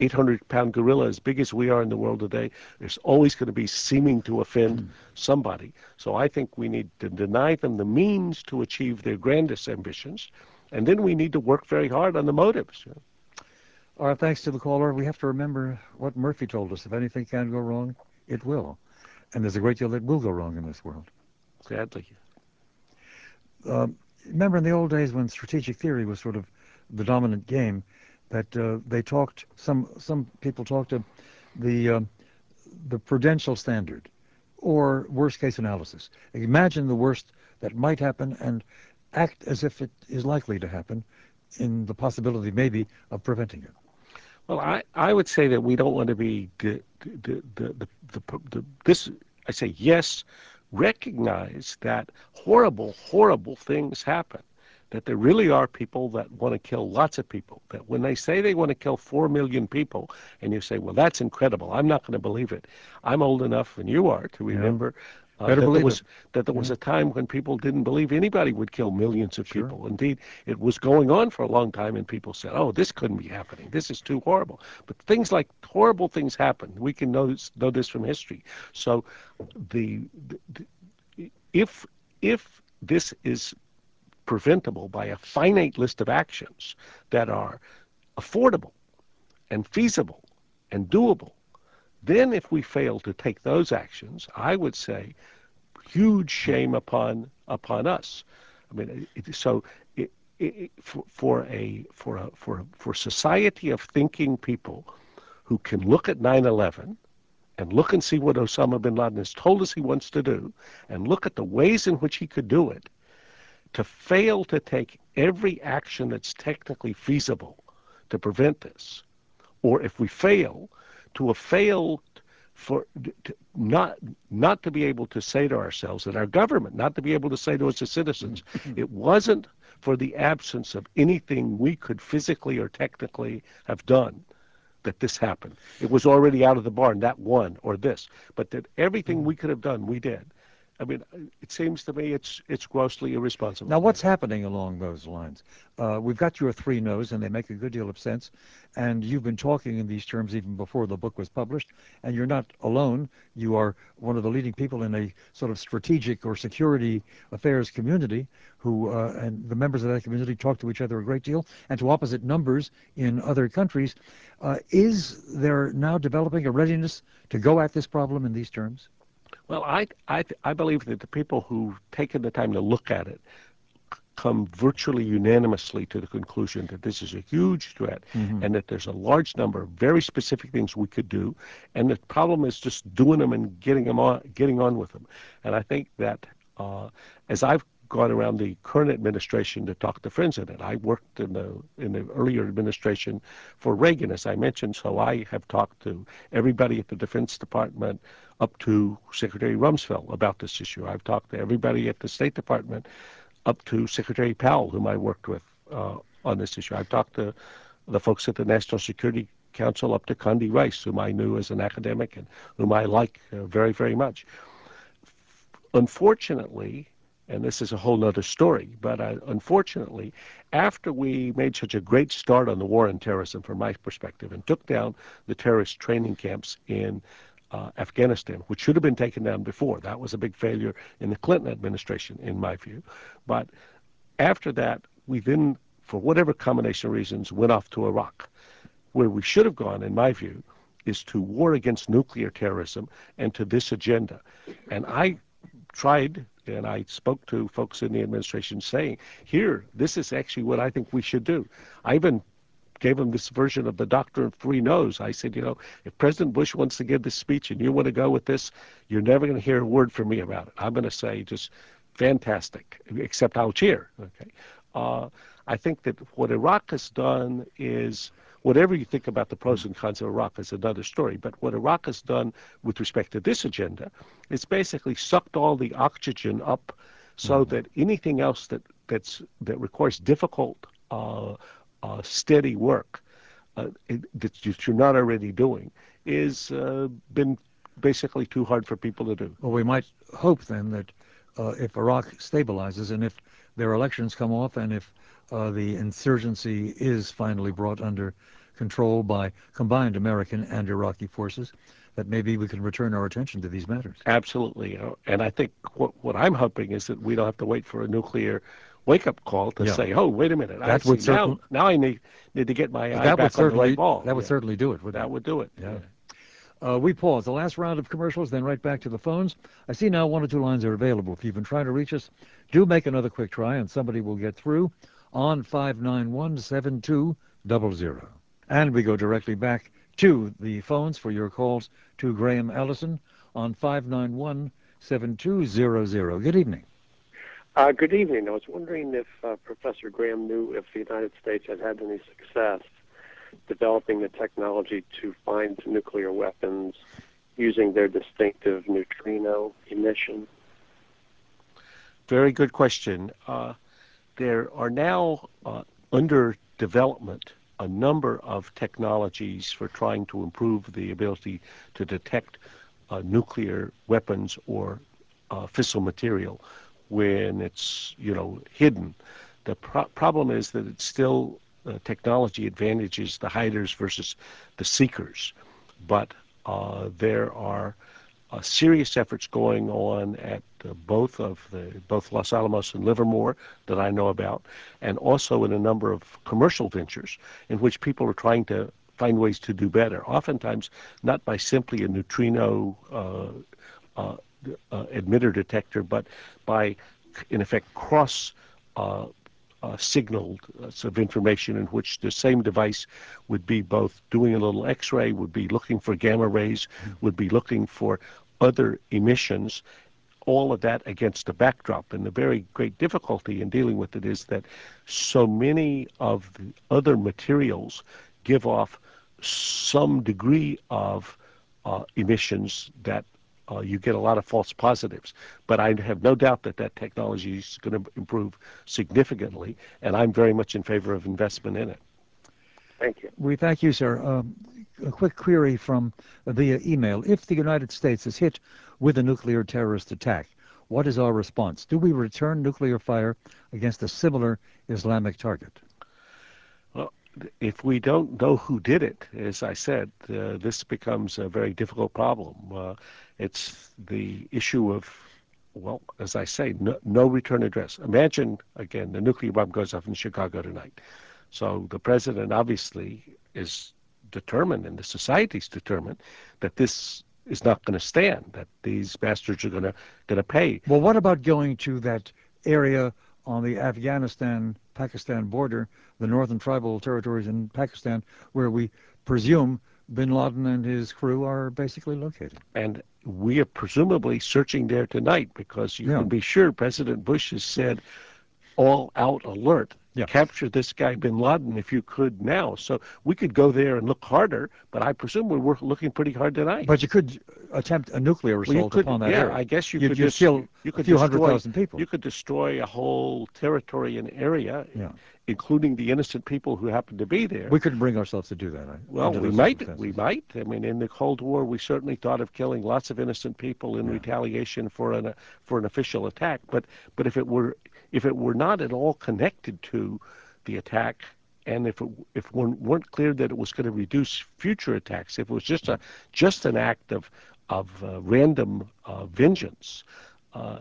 800 pound gorilla, as big as we are in the world today, there's always going to be seeming to offend hmm. somebody. So I think we need to deny them the means to achieve their grandest ambitions. And then we need to work very hard on the motives. you know. All right, thanks to the caller. We have to remember what Murphy told us. If anything can go wrong, it will. And there's a great deal that will go wrong in this world. Sadly. Um, remember in the old days when strategic theory was sort of the dominant game, that uh, they talked, some, some people talked of the, um, the prudential standard or worst case analysis. Imagine the worst that might happen and act as if it is likely to happen in the possibility maybe of preventing it. Well, I, I would say that we don't want to be the, the, the, the, this. I say yes, recognize that horrible, horrible things happen. That there really are people that want to kill lots of people. That when they say they want to kill four million people, and you say, "Well, that's incredible," I'm not going to believe it. I'm old enough, and you are, to remember Better that believe there was it. that there was a time when people didn't believe anybody would kill millions of Sure. people. Indeed, it was going on for a long time, and people said, "Oh, this couldn't be happening. This is too horrible." But things like horrible things happen. We can know this, know this from history. So, the, the, the if if this is preventable by a finite list of actions that are affordable and feasible and doable, Then, if we fail to take those actions, I would say, huge shame upon upon us. I mean, it, so it, it, for, for a for a for for society of thinking people who can look at 9/11 and look and see what Osama bin Laden has told us he wants to do, and look at the ways in which he could do it, to fail to take every action that's technically feasible to prevent this, or if we fail, to have failed for to not not to be able to say to ourselves and our government not to be able to say to us as citizens, mm-hmm. it wasn't for the absence of anything we could physically or technically have done that this happened. It was already out of the barn, that one or this. But that everything mm. we could have done, we did. I mean, it seems to me it's it's grossly irresponsible. Now, what's happening along those lines? Uh, we've got your three no's, and they make a good deal of sense. And you've been talking in these terms even before the book was published. And you're not alone. You are one of the leading people in a sort of strategic or security affairs community who, uh, and the members of that community talk to each other a great deal and to opposite numbers in other countries. Uh, is there now developing a readiness to go at this problem in these terms? Well, I, I, I believe that the people who've taken the time to look at it come virtually unanimously to the conclusion that this is a huge threat mm-hmm. and that there's a large number of very specific things we could do and the problem is just doing them and getting them on getting on with them and i think that uh, as i've gone around the current administration to talk to friends in it. I worked in the in the earlier administration for Reagan, as I mentioned, so I have talked to everybody at the Defense Department up to Secretary Rumsfeld about this issue. I've talked to everybody at the State Department up to Secretary Powell, whom I worked with uh, on this issue. I've talked to the folks at the National Security Council up to Condi Rice, whom I knew as an academic and whom I like uh, very, very much. Unfortunately, and this is a whole other story. But uh, unfortunately, after we made such a great start on the war on terrorism, from my perspective, and took down the terrorist training camps in Uh, Afghanistan, which should have been taken down before, that was a big failure in the Clinton administration, in my view. But after that, we then, for whatever combination of reasons, went off to Iraq. Where we should have gone, in my view, is to war against nuclear terrorism and to this agenda. And I tried and I spoke to folks in the administration saying, here, this is actually what I think we should do. I even gave him this version of the doctrine of three no's. I said, you know, if President Bush wants to give this speech and you want to go with this, you're never going to hear a word from me about it. I'm going to say just fantastic, except I'll cheer. Okay. Uh, I think that what Iraq has done is whatever you think about the pros and cons of Iraq is another story. But what Iraq has done with respect to this agenda is basically sucked all the oxygen up so mm-hmm. that anything else that, that's, that requires difficult, uh, uh, steady work uh, that you're not already doing is uh, been basically too hard for people to do. Well, we might hope then that uh, if Iraq stabilizes and if their elections come off and if uh, the insurgency is finally brought under control by combined American and Iraqi forces, that maybe we can return our attention to these matters. Absolutely. And I think what, what I'm hoping is that we don't have to wait for a nuclear wake up call to yeah. say, "Oh, wait a minute! That I would see, now, now I need need to get my eye that back on the ball." That would yeah. certainly do it. That it? would do it. Yeah. Uh, we pause the last round of commercials, then right back to the phones. I see now one or two lines are available. If you've been trying to reach us, do make another quick try, and somebody will get through on five nine one seven two double zero. And we go directly back to the phones for your calls to Graham Allison on 591 7200. Good evening. Uh, good evening. I was wondering if uh, Professor Graham knew if the United States had had any success developing the technology to find nuclear weapons using their distinctive neutrino emission. Very good question. Uh, there are now uh, under development a number of technologies for trying to improve the ability to detect uh, nuclear weapons or uh, fissile material when it's you know hidden. The pro- problem is that it's still uh, technology advantages the hiders versus the seekers, but uh, there are uh, serious efforts going on at uh, both of the both Los Alamos and Livermore that I know about, and also in a number of commercial ventures in which people are trying to find ways to do better. Oftentimes, not by simply a neutrino uh, uh, emitter detector, but by, in effect, cross uh, uh, signaled uh, of information in which the same device would be both doing a little X-ray, would be looking for gamma rays, would be looking for other emissions, all of that against a backdrop. And the very great difficulty in dealing with it is that so many of the other materials give off some degree of uh, emissions that uh, you get a lot of false positives. But I have no doubt that that technology is going to improve significantly, and I'm very much in favor of investment in it. Thank you. We thank you, sir. Um, a quick query from uh, via email. If the United States is hit with a nuclear terrorist attack, what is our response? Do we return nuclear fire against a similar Islamic target? If we don't know who did it, as I said, uh, this becomes a very difficult problem. Uh, it's the issue of, well, as I say, no, no, return address. Imagine, again, the nuclear bomb goes off in Chicago tonight. So the president obviously is determined, and the society's determined, that this is not going to stand, that these bastards are going to, going to pay. Well, what about going to that area on the Afghanistan Pakistan border, the northern tribal territories in Pakistan, where we presume bin Laden and his crew are basically located. And we are presumably searching there tonight because you yeah. can be sure President Bush has said all out alert. Yeah. Capture this guy bin Laden if you could now. So we could go there and look harder, but I presume we were looking pretty hard tonight. But you could attempt a nuclear assault upon that yeah, area. I guess you could just kill you could a few destroy, hundred thousand people. You could destroy a whole territory and area. Yeah including the innocent people who happen to be there. We couldn't bring ourselves to do that. Well, we might. We might. I mean, in the Cold War, we certainly thought of killing lots of innocent people in yeah. retaliation for an uh, for an official attack. But but if it were if it were not at all connected to the attack, and if it, if one weren't clear that it was going to reduce future attacks, if it was just a just an act of of uh, random uh, vengeance. Uh,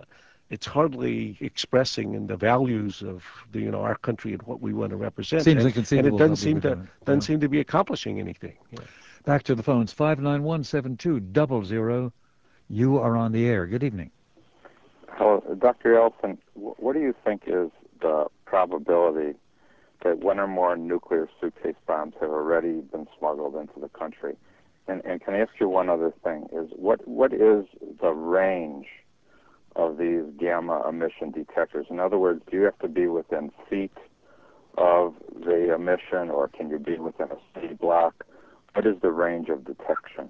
it's hardly expressing in the values of the, you know our country and what we want to represent. Seems and, inconceivable. And it doesn't seem to doesn't seem to be accomplishing anything. Yeah. Back to the phones. Five nine one seven two double zero. You are on the air. Good evening. Hello, Dr. Elson. What do you think is the probability that one or more nuclear suitcase bombs have already been smuggled into the country? And, and can I ask you one other thing? Is what what is the range of these gamma emission detectors? In other words, do you have to be within feet of the emission, or can you be within a city block? What is the range of detection?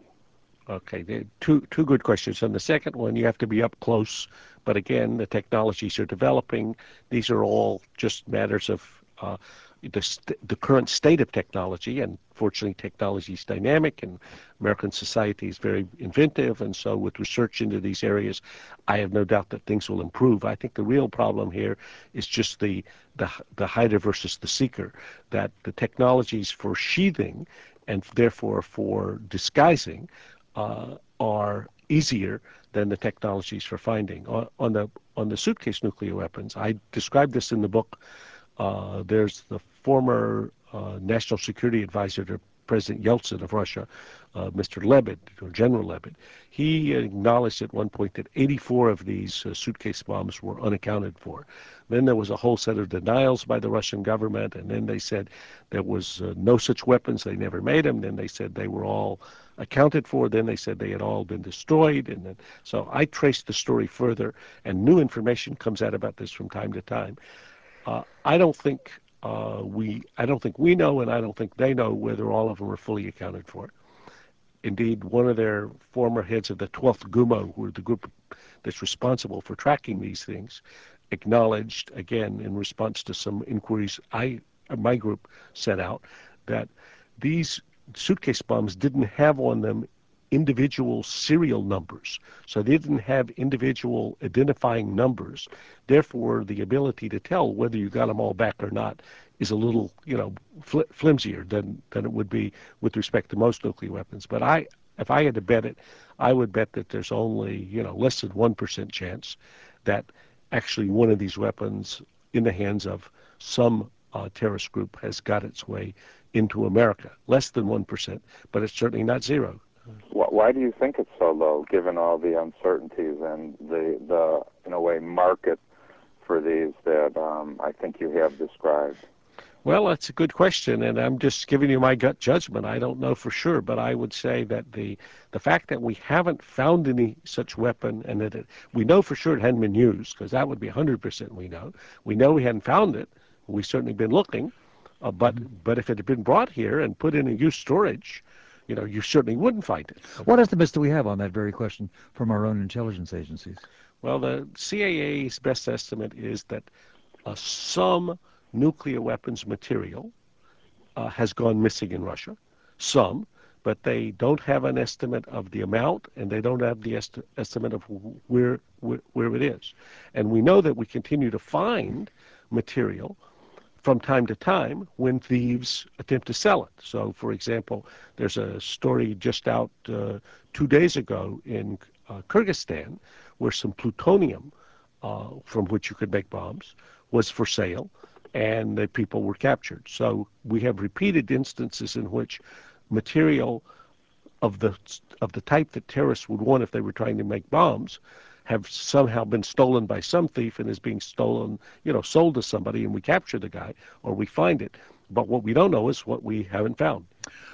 Okay, two two good questions. On the second one, you have to be up close, but again, the technologies are developing. These are all just matters of uh, the, the current state of technology, and fortunately, technology is dynamic, and American society is very inventive, and so with research into these areas, I have no doubt that things will improve. I think the real problem here is just the the, the hider versus the seeker. That the technologies for sheathing, and therefore for disguising, are easier than the technologies for finding. On, on the on the suitcase nuclear weapons, I described this in the book. Uh, there's the former uh, national security advisor to President Yeltsin of Russia, uh, Mr. Lebed, or General Lebed, he acknowledged at one point that 84 of these uh, suitcase bombs were unaccounted for. Then there was a whole set of denials by the Russian government, and then they said there was uh, no such weapons, they never made them. Then they said they were all accounted for. Then they said they had all been destroyed. And then, so I traced the story further, and new information comes out about this from time to time. Uh, I don't think uh, we, I don't think we know, and I don't think they know whether all of them are fully accounted for. Indeed, one of their former heads of the 12th GUMO, who are the group that's responsible for tracking these things, acknowledged again in response to some inquiries I, my group set out, that these suitcase bombs didn't have on them individual serial numbers. So they didn't have individual identifying numbers. Therefore, the ability to tell whether you got them all back or not is a little, you know, fl- flimsier than, than it would be with respect to most nuclear weapons. But I, if I had to bet it, I would bet that there's only, you know, less than 1% chance that actually one of these weapons in the hands of some uh, terrorist group has got its way into America. Less than 1%, but it's certainly not zero. Why do you think it's so low, given all the uncertainties and the, the in a way, market for these that um, I think you have described? Well, that's a good question, and I'm just giving you my gut judgment. I don't know for sure, but I would say that the the fact that we haven't found any such weapon, and that it, we know for sure it hadn't been used, because that would be 100% we know. We know we hadn't found it. We've certainly been looking, uh, but but if it had been brought here and put in a used storage, you know, you certainly wouldn't find it. What estimates do we have on that very question from our own intelligence agencies? Well, the CIA's best estimate is that uh, some nuclear weapons material uh, has gone missing in Russia. Some, but they don't have an estimate of the amount and they don't have the est- estimate of where, where, where it is. And we know that we continue to find material from time to time when thieves attempt to sell it. So, for example, there's a story just out uh, two days ago in uh, Kyrgyzstan where some plutonium uh, from which you could make bombs was for sale and the people were captured. So we have repeated instances in which material of the of the type that terrorists would want if they were trying to make bombs have somehow been stolen by some thief and is being stolen, you know, sold to somebody and we capture the guy or we find it. But what we don't know is what we haven't found.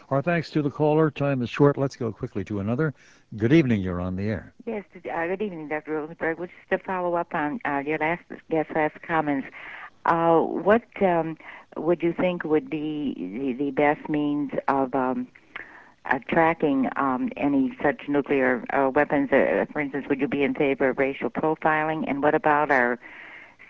Our thanks to the caller. Time is short. Let's go quickly to another. Good evening. You're on the air. Yes. Uh, good evening, Dr. Rosenberg. Well, just to follow up on uh, your last guest last comments, uh, what um, would you think would be the, the best means of um, uh, tracking um, any such nuclear uh, weapons? Uh, for instance, would you be in favor of racial profiling? And what about our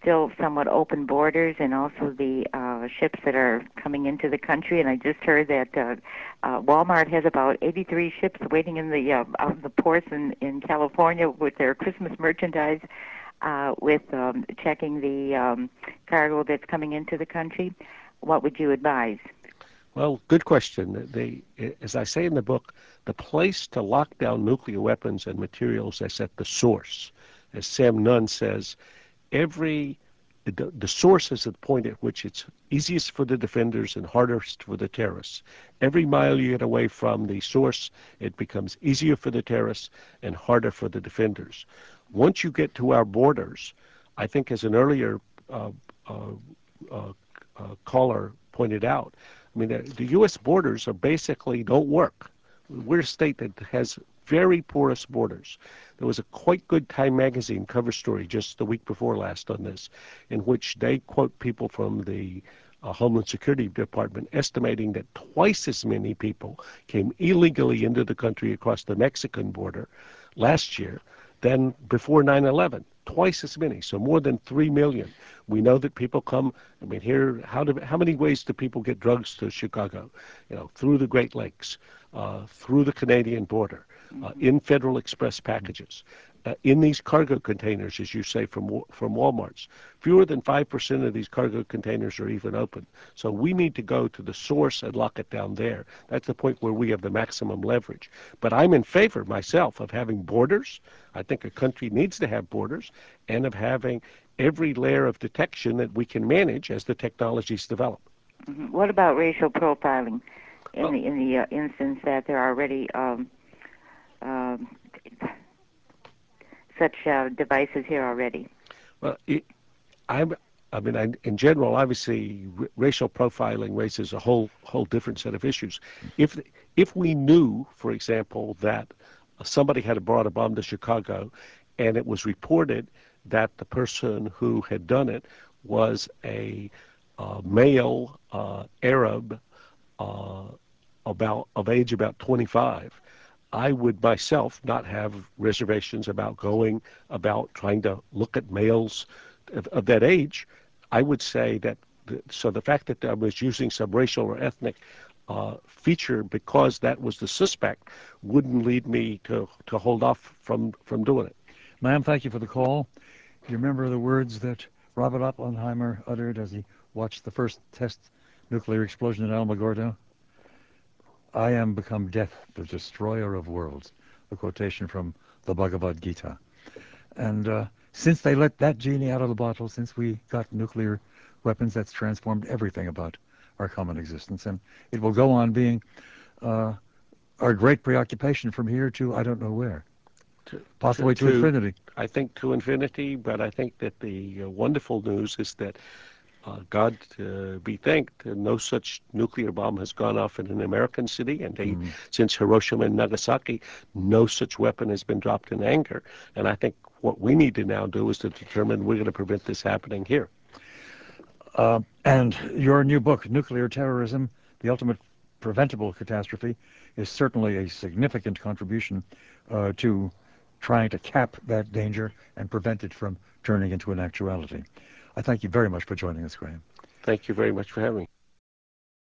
still somewhat open borders and also the uh, ships that are coming into the country? And I just heard that uh, uh, Walmart has about 83 ships waiting in the uh, of the ports in, in California with their Christmas merchandise uh, with um, checking the um, cargo that's coming into the country, what would you advise? Well, good question. They, as I say in the book, the place to lock down nuclear weapons and materials is at the source. As Sam Nunn says, every the, the source is the point at which it's easiest for the defenders and hardest for the terrorists. Every mile you get away from the source, it becomes easier for the terrorists and harder for the defenders. Once you get to our borders, I think as an earlier uh, uh, uh, uh caller pointed out, I mean, the, the U.S. borders are basically don't work. We're a state that has very porous borders. There was a quite good Time magazine cover story just the week before last on this, in which they quote people from the uh, Homeland Security Department estimating that twice as many people came illegally into the country across the Mexican border last year than before 9/11. Twice as many, so more than three million. We know that people come. I mean, here, how do how many ways do people get drugs to Chicago? You know, through the Great Lakes, uh, through the Canadian border, uh, in Federal Express packages uh, in these cargo containers, as you say, from from Walmart's. Fewer than five percent of these cargo containers are even open. So we need to go to the source and lock it down there. That's the point where we have the maximum leverage. But I'm in favor myself of having borders. I think a country needs to have borders, and of having every layer of detection that we can manage as the technologies develop. Mm-hmm. What about racial profiling? In oh. the in the uh, instance that there are already um, um, such uh, devices here already? Well, it, I'm, I mean, I, in general, obviously, r- racial profiling raises a whole whole different set of issues. If if we knew, for example, that somebody had brought a bomb to Chicago, and it was reported that the person who had done it was a uh, male uh, Arab uh, about of age about 25, I would myself not have reservations about going, about trying to look at males of, of that age. I would say that, the, so the fact that I was using some racial or ethnic uh, feature because that was the suspect wouldn't lead me to, to hold off from, from doing it. Ma'am, thank you for the call. You remember the words that Robert Oppenheimer uttered as he watched the first test nuclear explosion at Alamogordo? I am become death, the destroyer of worlds. A quotation from the Bhagavad Gita. And uh, since they let that genie out of the bottle, since we got nuclear weapons that's transformed everything about our common existence. And it will go on being uh, our great preoccupation from here to I don't know where. To- Possibly to, to- infinity. I think to infinity, but I think that the uh, wonderful news is that uh, God uh, be thanked, no such nuclear bomb has gone off in an American city, and they, since Hiroshima and Nagasaki, no such weapon has been dropped in anger. And I think what we need to now do is to determine we're going to prevent this happening here. Uh, and your new book, Nuclear Terrorism, The Ultimate Preventable Catastrophe, is certainly a significant contribution uh, to trying to cap that danger and prevent it from turning into an actuality. I thank you very much for joining us, Graham. Thank you very much for having me.